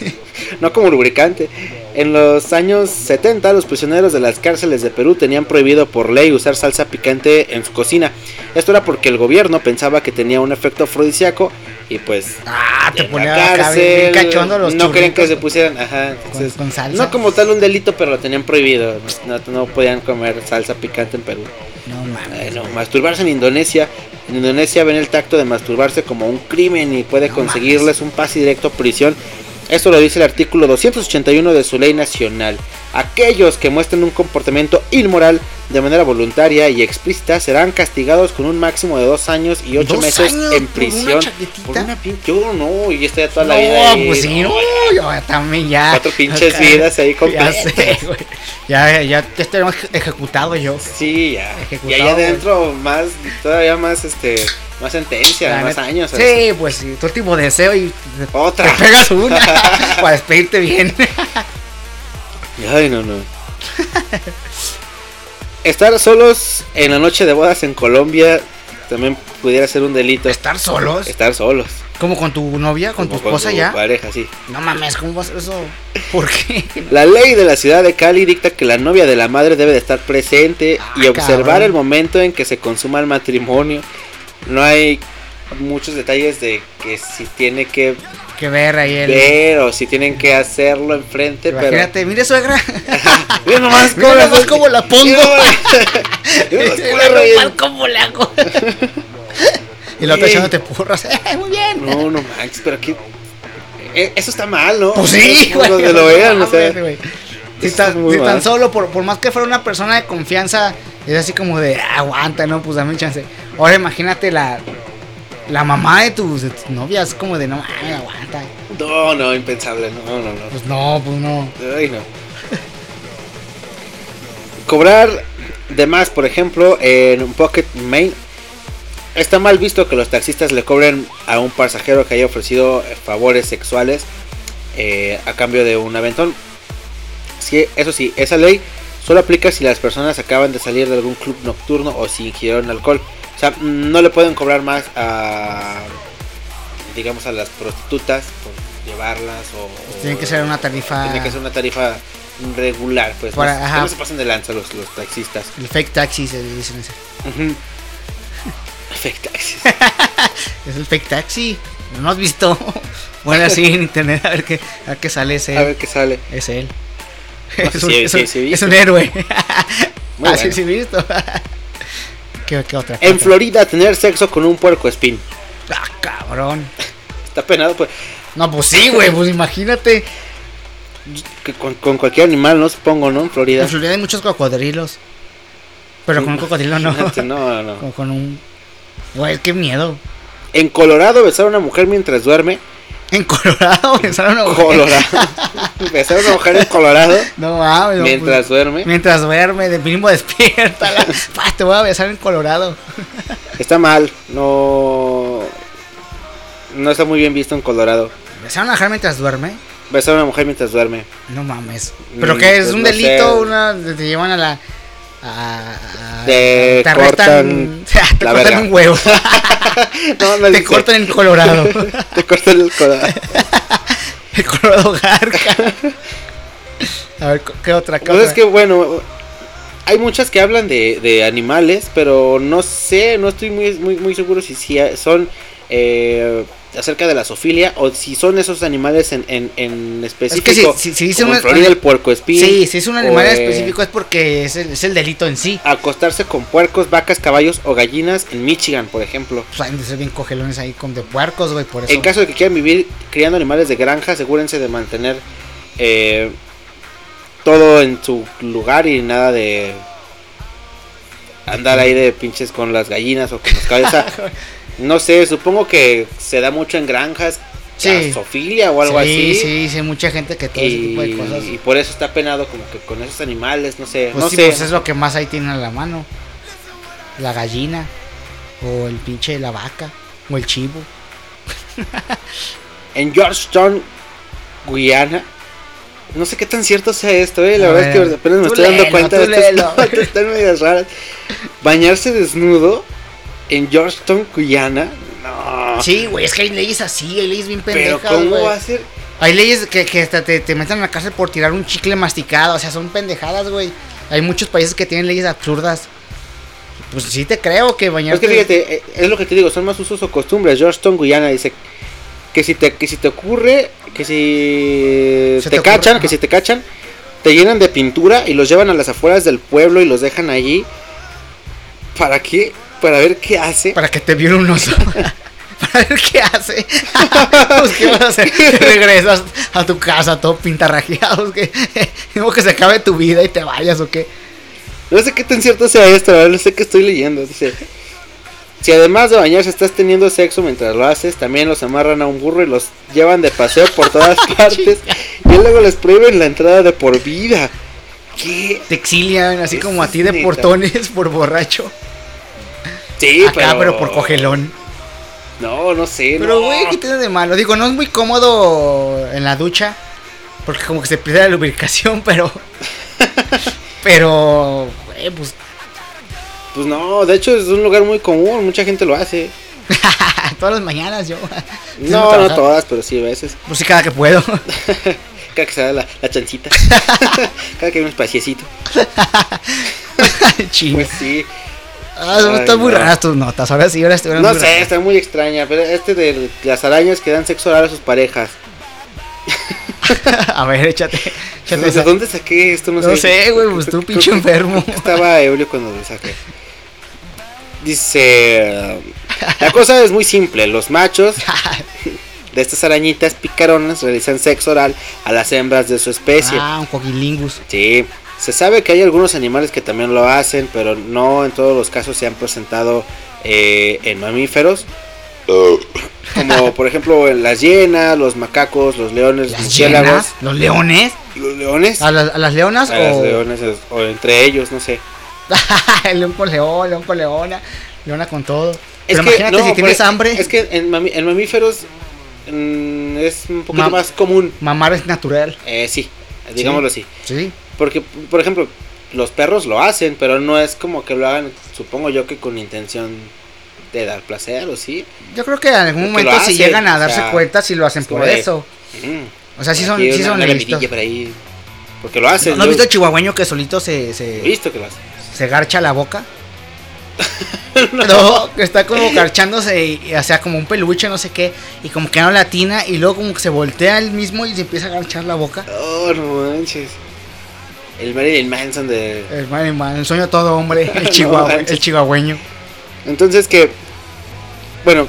no como lubricante. En los años 70, los prisioneros de las cárceles de Perú tenían prohibido por ley usar salsa picante en su cocina. Esto era porque el gobierno pensaba que tenía un efecto afrodisíaco y pues Ah, te ponía la cárcel cachondo los no querían que se pusieran ajá, entonces, con salsa. no como tal un delito pero lo tenían prohibido no, no podían comer salsa picante en Perú No mames. Bueno, masturbarse en Indonesia. En Indonesia ven el tacto de masturbarse como un crimen y puede No conseguirles un pase directo a prisión. Esto lo dice el artículo 281 de su ley nacional. Aquellos que muestren un comportamiento inmoral de manera voluntaria y explícita serán castigados con un máximo de dos años y ocho ¿Dos meses en por una prisión. Por una Yo no, y esta ya toda la no, vida. ahí, pues sí, no, no, yo también ya. Cuatro pinches Acá, vidas ahí Ya sé, güey. Ya, ya te tenemos ejecutado yo. Sí, ya. Ejecutado, Y ahí adentro más, todavía más, este, más sentencia, La más neta- años. Sí, pues sí, tu último deseo y te, Otra. te pegas una para despedirte bien. Ay, no, no. Estar solos en la noche de bodas en Colombia también pudiera ser un delito. Estar solos. Estar solos. Como con tu novia, con tu esposa tu ya. pareja, sí. No mames, ¿cómo va a ser eso? ¿Por qué? La ley de la ciudad de Cali dicta que la novia de la madre debe de estar presente y Ah, observar cabrón. el momento en que se consuma el matrimonio. No hay muchos detalles de que si tiene que Que ver ahí el. ver o si tienen que hacerlo enfrente, pero... Imagínate, mire suegra. Mira nomás Mira cómo, nomás cómo la pongo. Mira cómo la relleno. ¿Cómo le hago? y la otra echándote porras. ¡Eh, muy bien! No, no manches, pero aquí. eh, Eso está mal, ¿no? Pues sí, güey. Donde lo vean, no o sea. Si, tan, muy si tan mal. solo, por, por más que fuera una persona de confianza, es así como de "Ah, aguanta, no, pues dame chance. Ahora imagínate la, la mamá de tus, de tus novias, como de no mames, aguanta. No, no, impensable. No, no, no. Pues no, pues no. Ay, no. Cobrar de más, por ejemplo, en un Pocket Main. Está mal visto que los taxistas le cobren a un pasajero que haya ofrecido favores sexuales eh, a cambio de un aventón. Sí, eso sí, esa ley solo aplica si las personas acaban de salir de algún club nocturno o si ingirieron alcohol. O sea, mm, no le pueden cobrar más a, digamos, a las prostitutas por llevarlas o... Tiene que ser una tarifa. Tiene que ser una tarifa regular, pues. Para- ajá. no se pasen de lanza los, los taxistas. El fake taxi se le dicen ese. Fake taxis. Es el fake taxi. ¿No lo has visto? Bueno, así en internet a ver qué, a ver qué sale ese. A ver qué sale. Es él. No, es, un, es es héroe. Muy ah, bueno. sí, visto. ¿Qué, qué otra? En? Florida, tener sexo con un puerco espín. Ah, cabrón. Está penado, pues. No, pues sí, güey, pues imagínate. que con, con cualquier animal, no supongo, ¿no? En Florida. En Florida hay muchos cocodrilos. Pero con un cocodrilo no. No, no. Como con un. Güey, qué miedo. En Colorado, besar a una mujer mientras duerme. En Colorado pensaron a Colorado. besar a una mujer en Colorado No mames. mientras pues, duerme. Mientras duerme, de mínimo despierta. Te voy a besar en Colorado. Está mal. No. No está muy bien visto en Colorado. ¿Besar a una mujer mientras duerme? Besar a una mujer mientras duerme. No mames. ¿Pero Mm, qué es? pues ¿Un delito? Una, te llevan a la. A, a- Te arrestan- te la cortan verga. un huevo. No, no te cortan en Colorado. Te cortan el Colorado. el Colorado Garca. A ver, ¿qué otra? ¿Qué Pues otra? es que bueno, hay muchas que hablan de, de animales, pero no sé, no estoy muy, muy, muy seguro si, si son eh, acerca de la zoofilia o si son esos animales en, en, en Es que específico. si, si, si dice como un, en Florida, el puerco espín. Sí, si es un animal o, eh, específico es porque es el, es el delito en sí. Acostarse con puercos, vacas, caballos o gallinas en Michigan, por ejemplo. Pues han de ser bien cogelones ahí con de puercos, güey, por eso. En caso de que quieran vivir criando animales de granja, asegúrense de mantener eh, todo en su lugar y nada de andar ahí de pinches con las gallinas o con los caballos. No sé, supongo que se da mucho en granjas, Sí. zoofilia o algo sí, así. Sí, sí, mucha gente que todo ese tipo de Y, cosas. y por eso está penado como que con esos animales, no sé, Pues no sí, sé. pues es lo que más ahí tiene a la mano. La gallina, o el pinche la vaca, o el chivo. En Georgetown, Guyana. No sé qué tan cierto sea esto, eh. La A verdad ver, es que apenas me estoy dando cuenta de estas notas, están medias raras. Bañarse desnudo en Georgetown, Guyana. No. Sí, güey, es que hay leyes así, hay leyes bien Pero pendejas, ¿cómo güey. va a ser? Hay leyes que, que hasta te, te meten a la cárcel por tirar un chicle masticado, o sea, son pendejadas, güey. Hay muchos países que tienen leyes absurdas. Pues sí te creo que Es bañarte... que fíjate, eh, es lo que te digo, son más usos o costumbres. Georgetown, Guyana dice que si te, que si te ocurre, que si te, cachan, que si te cachan, te llenan de pintura y los llevan a las afueras del pueblo y los dejan allí. ¿Para qué? Para ver qué hace. Para que te viole un oso. Para ver qué hace. pues, ¿qué vas a hacer? Regresas a tu casa todo pintarrajeado. Que, digo que se acabe tu vida y te vayas o qué. No sé qué tan cierto sea esto, verdad, no sé qué estoy leyendo. Dice, si además de bañarse estás teniendo sexo mientras lo haces, también los amarran a un burro y los llevan de paseo por todas partes y luego les prohíben la entrada de por vida. ¿Qué? Te exilian así como a ti de neta. portones por borracho. Sí, Acá, pero, por cogelón. No, no sé. Pero, no. güey, ¿qué tiene de malo? Digo, no es muy cómodo en la ducha. Porque como que se pierde la lubricación, pero. pero, güey, pues. Pues no, de hecho es un lugar muy común, mucha gente lo hace. todas las mañanas yo. No, no todas, pero sí a veces. Pues sí, cada que puedo. Cada que se da la, la chancita. Cada que hay un espaciecito. Pues sí. Ah, están muy no. raras tus notas. Ahora sí, ahora estuvieron No muy sé, está muy extraña, pero este de las arañas que dan sexo oral a sus parejas. A ver, échate. échate ¿De esa. dónde saqué esto? No, No sé, güey, pues tú, pinche enfermo. Estaba ebrio cuando lo saqué. Dice... La cosa es muy simple. Los machos de estas arañitas picaronas realizan sexo oral a las hembras de su especie. Ah, un coquilingus. Sí, se sabe que hay algunos animales que también lo hacen, pero no en todos los casos se han presentado eh, en mamíferos. Como por ejemplo en las hienas, los macacos, los leones, los ¿Las murciélagos. hienas? ¿Los leones? Los leones. ¿A las, a las leonas? A las o... leones, o entre ellos, no sé. león con león, león con leona. Leona con todo. Es que, imagínate no, si tienes hambre. Es que en, mami- en mamíferos mm, es un poquito más común. Mamar es natural. Eh, sí, digámoslo así. Sí. Porque, por ejemplo, los perros lo hacen, pero no es como que lo hagan, supongo yo que con intención de dar placer, ¿o sí? Yo creo que en algún Porque momento si llegan a o darse sea, cuenta si lo hacen es por de- eso. Mm. O sea, sí son, sí son listos. por ahí. Porque lo hacen. ¿No has yo visto el chihuahueño que solito se, he se, visto que lo hacen. se garcha la boca? no, que está como garchándose, y, o sea, como un peluche, no sé qué, y como que no latina, y luego como que se voltea él mismo y se empieza a garchar la boca. Oh, no manches. El Marilyn Manson de... El, man, man, el sueño de todo hombre, el, chihuahua, el chihuahueño. Entonces que... Bueno,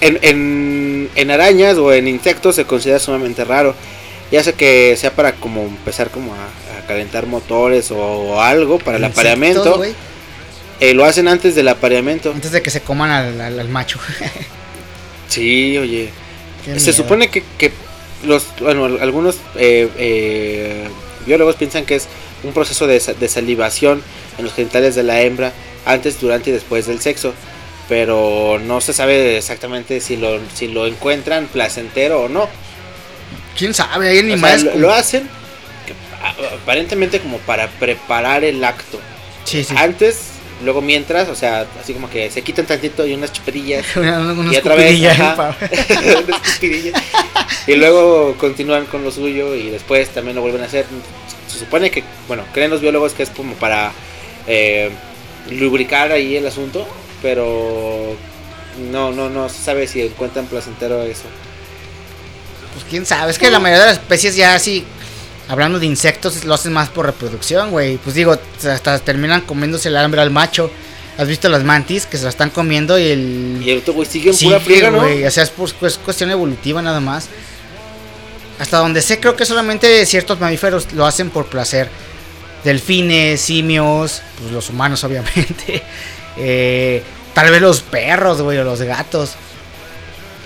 en, en, en arañas o en insectos se considera sumamente raro. Ya sea que sea para como empezar como a, a calentar motores o, algo para el apareamiento. Eh, lo hacen antes del apareamiento. antes de que se coman al, al- al macho. Sí, oye. Qué Se miedo. supone que, que los, bueno, algunos eh, eh, biólogos piensan que es un proceso de, sa- de salivación en los genitales de la hembra antes, durante y después del sexo. Pero no se sabe exactamente si lo, si lo encuentran placentero o no. ¿Quién sabe? Hay O sea, animales. lo, lo hacen que, aparentemente como para preparar el acto. Sí, sí. Antes, luego mientras, o sea, así como que se quitan tantito y unas chuperillas y otra vez ajá, y luego continúan con lo suyo y después también lo vuelven a hacer. Se supone que bueno creen los biólogos que es como para eh, lubricar ahí el asunto pero no, no, no se sabe si encuentran placentero eso. Pues quién sabe, es que la mayoría de las especies ya así, hablando de insectos, lo hacen más por reproducción, güey. Pues digo, hasta terminan comiéndose el hambre al macho. ¿Has visto las mantis que se la están comiendo y el... Y el güey sigue en Sí, pura friega, ¿no? güey, o sea, es, por- es cuestión evolutiva nada más. Hasta donde sé, creo que solamente ciertos mamíferos lo hacen por placer. Delfines, simios, pues los humanos obviamente. Eh, tal vez los perros, güey, o los gatos.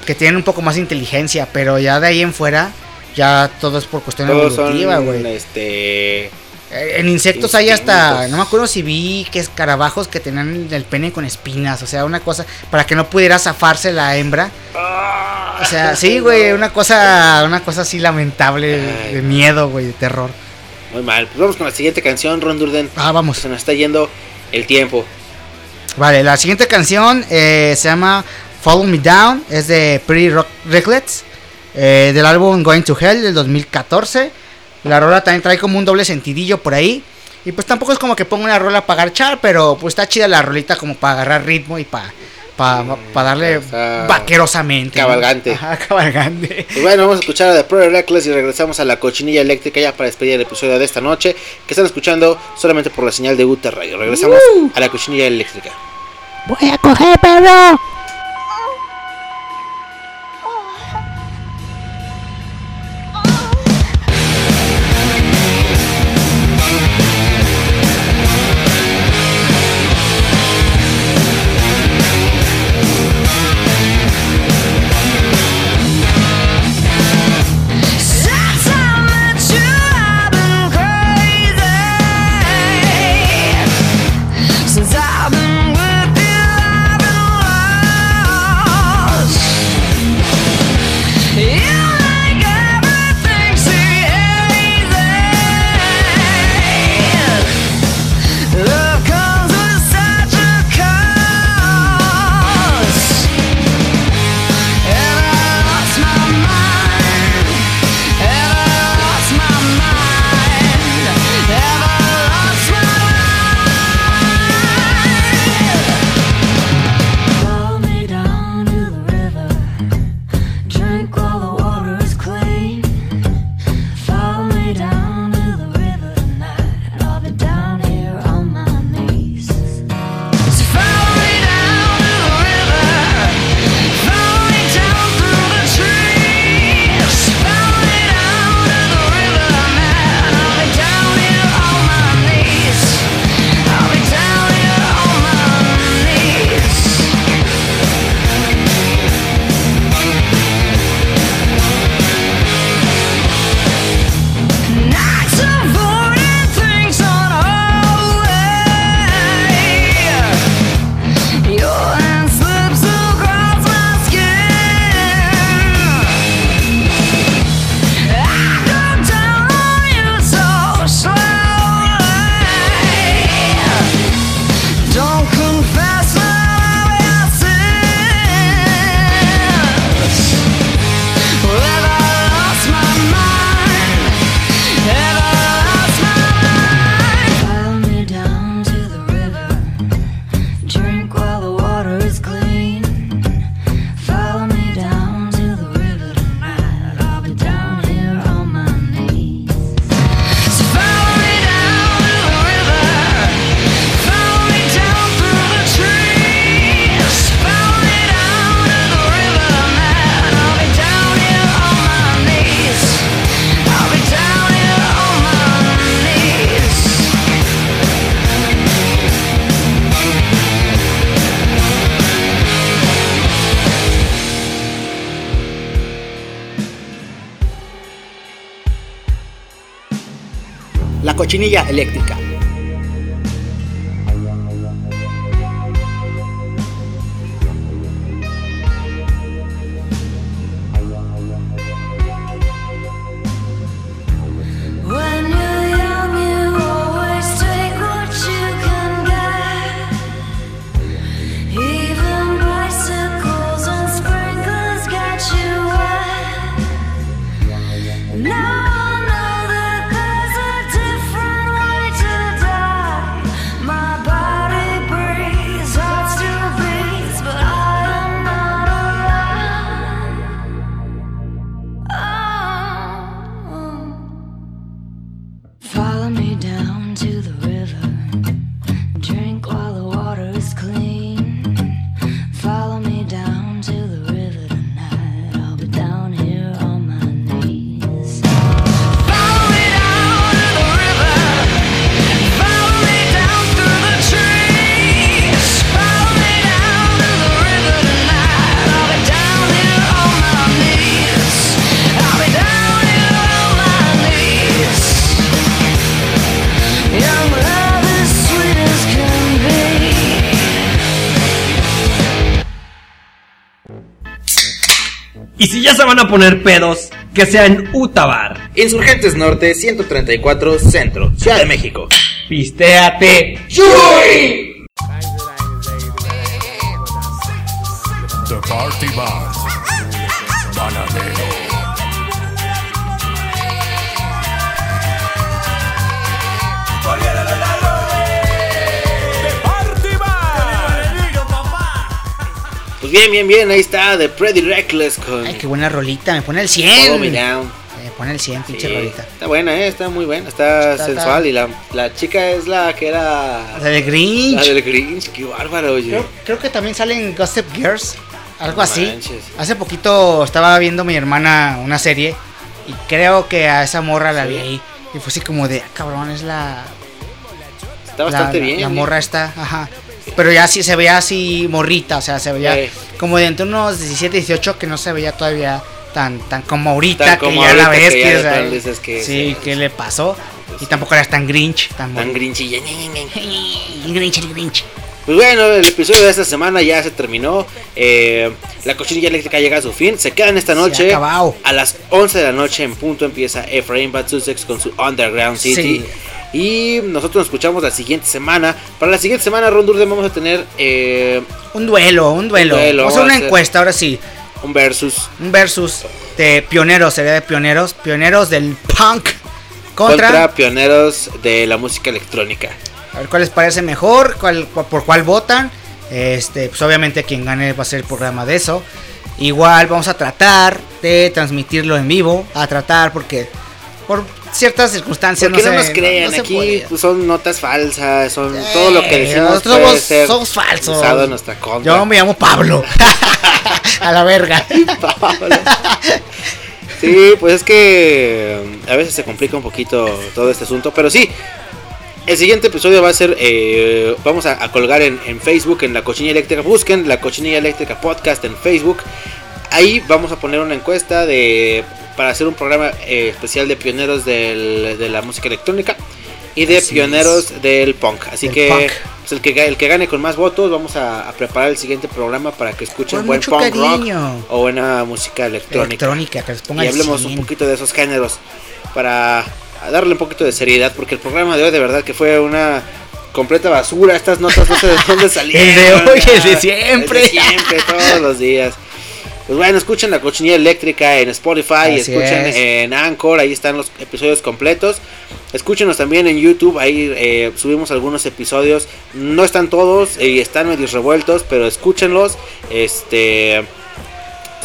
Que tienen un poco más de inteligencia, pero ya de ahí en fuera, ya todo es por cuestión Todos evolutiva, güey. este... Eh, En insectos hay hasta, no me acuerdo si vi que escarabajos que tenían el pene con espinas, o sea, una cosa para que no pudiera zafarse la hembra. O sea, sí, güey, una cosa, una cosa así lamentable, de miedo, güey, de terror. Muy mal. Pues vamos con la siguiente canción, Ron Durden. Ah, vamos. Se nos está yendo el tiempo. Vale, la siguiente canción eh, se llama Follow Me Down, es de Pretty Rock Recklets, eh, del álbum Going to Hell del 2014. La rola también trae como un doble sentidillo por ahí. Y pues tampoco es como que ponga una rola para garchar, pero pues está chida la rolita como para agarrar ritmo y para darle Está vaquerosamente. ¿no? cabalgante. Ajá, cabalgante. Pues bueno, vamos a escuchar a The Pro Reckless y regresamos a la cochinilla eléctrica ya para despedir el episodio de esta noche. Que están escuchando solamente por la señal de Uta Radio. Regresamos a la cochinilla eléctrica. Voy a coger, perro. Cochinilla eléctrica. Ya se van a poner pedos, que sea en Utabar. Insurgentes Norte 134 Centro, Ciudad de México. Pistéate. The bien, bien, bien, ahí está The Pretty Reckless con Ay, qué buena rolita, me pone el 100. Follow Me pone el 100, pinche Sí, rolita. está buena, eh, está muy buena, está, Está- sensual está- y la, la chica es la que era La del Grinch. la del Grinch, qué bárbaro, oye. Creo, creo que también salen Gossip Girls, algo No así. manches. Hace poquito estaba viendo mi hermana una serie y creo que a esa morra la vi ahí. Y fue así como de, ah, cabrón, es la, Está la, bastante la- bien. la eh. morra está, ajá. Pero ya sí se veía así morrita, o sea, se veía como de entre unos 17, 18 que no se veía todavía tan tan como ahorita Tan que como ya la ves que que, ya o sea, dices que sí, sí. ¿qué le pasó? Y tampoco era tan Grinch, tan, Tan bonita. grinchilla. El Grinch, Grinch. Pues bueno, el episodio de esta semana ya se terminó. Eh, la cochinilla eléctrica llega a su fin. Se quedan esta noche. A las 11 de la noche en punto empieza Efraín Bad Sussex con su Underground City. Sí. Y nosotros nos escuchamos la siguiente semana. Para la siguiente semana, Ron Durden, vamos a tener eh, Un duelo, un duelo. Vamos a hacer va a una encuesta, ahora sí. un versus Un versus de pioneros, sería de pioneros. Pioneros del punk contra, contra. pioneros de la música electrónica. A ver cuál les parece mejor, cuál, por cuál votan. Este, pues obviamente quien gane va a ser el programa de eso. Igual vamos a tratar de transmitirlo en vivo. A tratar porque por ciertas circunstancias Porque no, se- nos crean, no aquí pues, son notas falsas, son Eh, todo lo que decimos nosotros puede somos- ser somos falsos. usado en nuestra contra. Yo me llamo Pablo. a la verga. Pablo. Sí, pues es que um, a veces se complica un poquito todo este asunto, pero sí. El siguiente episodio va a ser, eh, vamos a, a colgar en, en Facebook, en la cochinilla eléctrica. Busquen la cochinilla eléctrica podcast en Facebook. Ahí vamos a poner una encuesta de para hacer un programa eh, especial de pioneros del- de la música electrónica y de Así pioneros del punk. Así Del que pues, el que el que gane con más votos, vamos a, a preparar el siguiente programa para que escuchen Con buen punk cariño. rock o buena música electrónica Electrónica, que les ponga y hablemos 100. un poquito de esos géneros para darle un poquito de seriedad porque el programa de hoy de verdad que fue una completa basura estas notas no sé de dónde salieron de hoy, de siempre. siempre todos los días pues bueno escuchen la cochinilla eléctrica en Spotify Así escuchen es. en Anchor ahí están los episodios completos escúchenos también en YouTube ahí eh, subimos algunos episodios no están todos y están medio revueltos pero escúchenlos este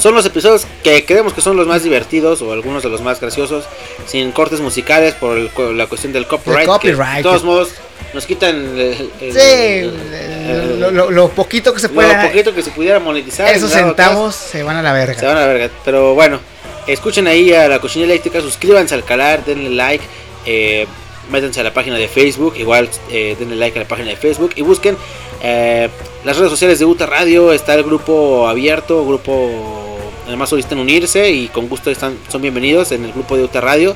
son los episodios que creemos que son los más divertidos o algunos de los más graciosos, sin cortes musicales por el- la cuestión del copyright. que copyright. de todos modos, nos quitan el, el- Sí, el- lo, lo- lo poquito que se lo pueda. poquito que se pudiera monetizar. esos centavos se van a la verga. se van a la verga. Pero bueno, escuchen ahí a la cocina eléctrica, suscríbanse al canal, denle like. Eh, métanse a la página de Facebook, igual eh, denle like a la página de Facebook y busquen eh, las redes sociales de Uta Radio, está el grupo abierto, grupo además solicitan unirse y con gusto están, son bienvenidos en el grupo de Uta Radio.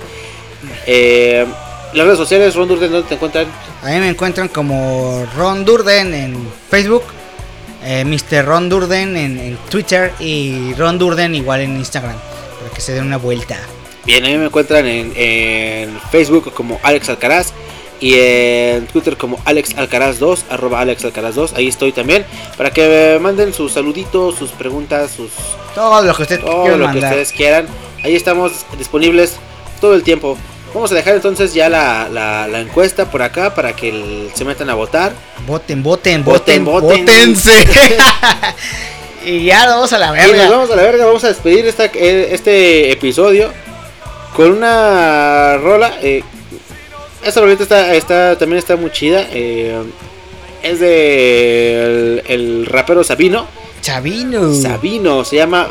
Eh, las redes sociales, Ron Durden, ¿dónde te encuentran? A mí me encuentran como Ron Durden en Facebook, eh, Mr. Ron Durden en, en Twitter y Ron Durden igual en Instagram, para que se den una vuelta. Bien, a mí me encuentran en, en Facebook como Alex Alcaraz y en Twitter como Alex Alcaraz 2, arroba Alex Alcaraz 2, ahí estoy también, para que me manden sus saluditos, sus preguntas, sus Todo lo que usted todo lo que ustedes quieran. Ahí estamos disponibles todo el tiempo. Vamos a dejar entonces ya la, la- la encuesta por acá para que el- se metan a votar. Voten, voten, Voten, voten, voten. votense. y ya vamos a la Y nos verga. vamos a la verga, vamos a despedir esta, eh, este episodio con una rola. eh, esta rolita está, está, también está muy chida. eh, es de el, el rapero Sabino. Chavino. Sabino se llama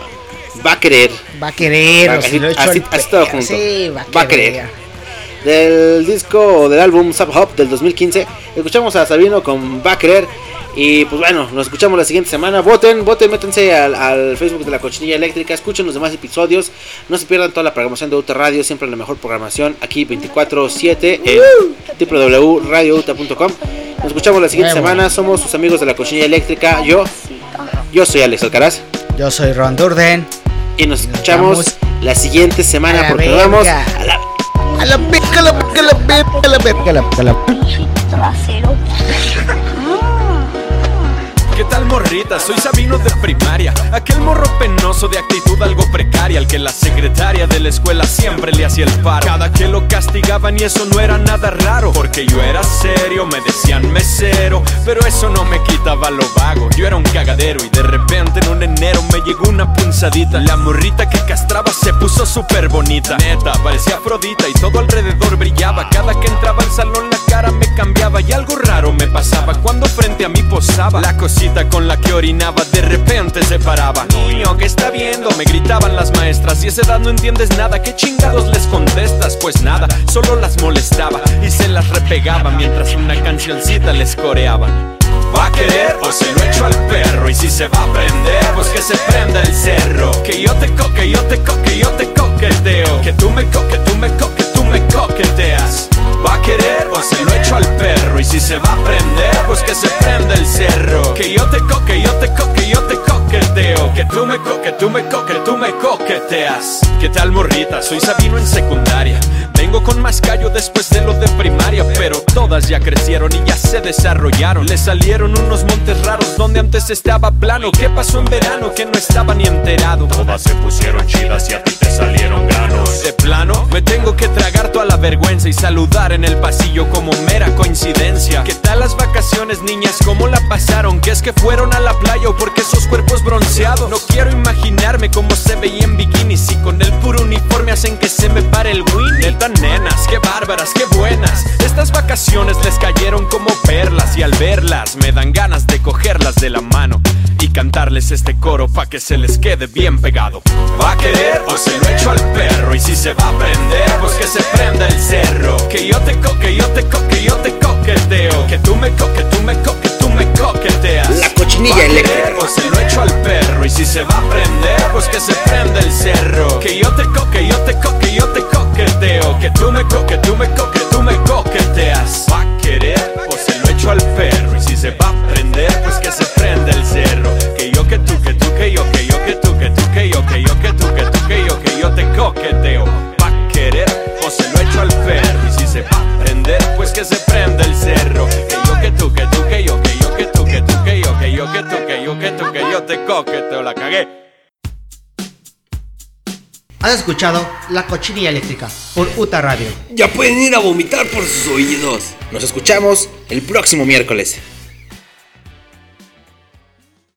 Va a querer. Va a querer, o Así- todo junto. Sí, va a, Va a querer. querer. Del disco o del álbum Sub Hop del 2015. Escuchamos a Sabino con Va a querer. Y pues bueno, nos escuchamos la siguiente semana. Voten, voten, métanse al, al Facebook de la Cochinilla Eléctrica. Escuchen los demás episodios. No se pierdan toda la programación de Uta Radio. Siempre la mejor programación aquí 24-7 en www.radiouta.com. Nos escuchamos la siguiente semana. Somos sus amigos de la Cochinilla Eléctrica. Yo, yo soy Alex Alcaraz. Yo soy Ron Durden. y nos escuchamos la siguiente semana porque nos vamos a la A la a la a la a la a la ¿Qué tal morrita? Soy Sabino de primaria. Aquel morro penoso de actitud algo precaria Al que la secretaria de la escuela siempre le hacía el paro. Cada que lo castigaban y eso no era nada raro Porque yo era serio, me decían mesero Pero eso no me quitaba lo vago. Yo era un cagadero y de repente en un enero me llegó una punzadita. La morrita que castraba se puso súper bonita. Neta, parecía Afrodita y todo alrededor brillaba. Cada que entraba al salón la cara me cambiaba Y algo raro me pasaba cuando frente a mí posaba. La cosita con la que orinaba de repente se paraba Niño, ¿qué está viendo? Me gritaban las maestras Y a esa edad no entiendes nada ¿Qué chingados les contestas? Pues nada, solo las molestaba Y se las repegaba mientras una cancioncita les coreaba ¿Va a querer o se lo echo al perro? Y si se va a prender, pues que se prenda el cerro Que yo te co, que yo te co, que yo te coqueteo Que tú me co, que tú me co, que tú me coqueteas. ¿Va a querer o se lo echo al perro? Y si se va a prender, pues que se prenda el cerro. Que yo te co, que yo te co, que yo te coqueteo. Que tú me co, que tú me co, que tú me coqueteas. ¿Qué tal morrita? Soy Sabino en secundaria Vengo con más callo después de lo de primaria Pero todas ya crecieron y ya se desarrollaron Le salieron unos montes raros donde antes estaba plano ¿Qué pasó en verano que no estaba ni enterado? Todas se pusieron chidas y a ti te salieron granos De plano, me tengo que tragar toda la vergüenza Y saludar en el pasillo como mera coincidencia ¿Qué tal las vacaciones niñas? ¿Cómo la pasaron? ¿Que es que fueron a la playa o porque esos cuerpos bronceados? No quiero imaginarme cómo se veía en bikinis Y con el puro uniforme hacen que se me pare el Neta nenas, qué bárbaras, qué buenas. Estas vacaciones les cayeron como perlas Y al verlas me dan ganas de cogerlas de la mano Y cantarles este coro pa' que se les quede bien pegado. ¿Va a querer o se lo echo al perro? Y si se va a prender, pues que se prenda el cerro. Que yo te co, que yo te co, que yo te coqueteo. Que tú me co, que tú me co, que tú me coqueteas. La cochinilla ¿Va a eléctrica. querer o se lo echo al perro Y si se va a prender, pues que se prenda el cerro. Que yo te co, que yo te co, que yo te coqueteo. Que tú me co, que tú me co, que tú me coqueteas. Va a querer o se lo echo al perro Y si se va a prender, pues que se prenda el cerro. Que yo que tú, que tú, que yo, que yo, que tú, que tú, que yo, que yo, que tú, que tú, que yo, que yo te coqueteo. Va a querer o se lo echo al perro Y si se va a prender, pues que se prenda el cerro. Que yo que tú, que tú, que yo, yo, que tú, que yo, que tú, que yo te coqueteo La cagué Has escuchado La Cochinilla Eléctrica por Uta Radio. Ya pueden ir a vomitar por sus oídos. Nos escuchamos el próximo miércoles.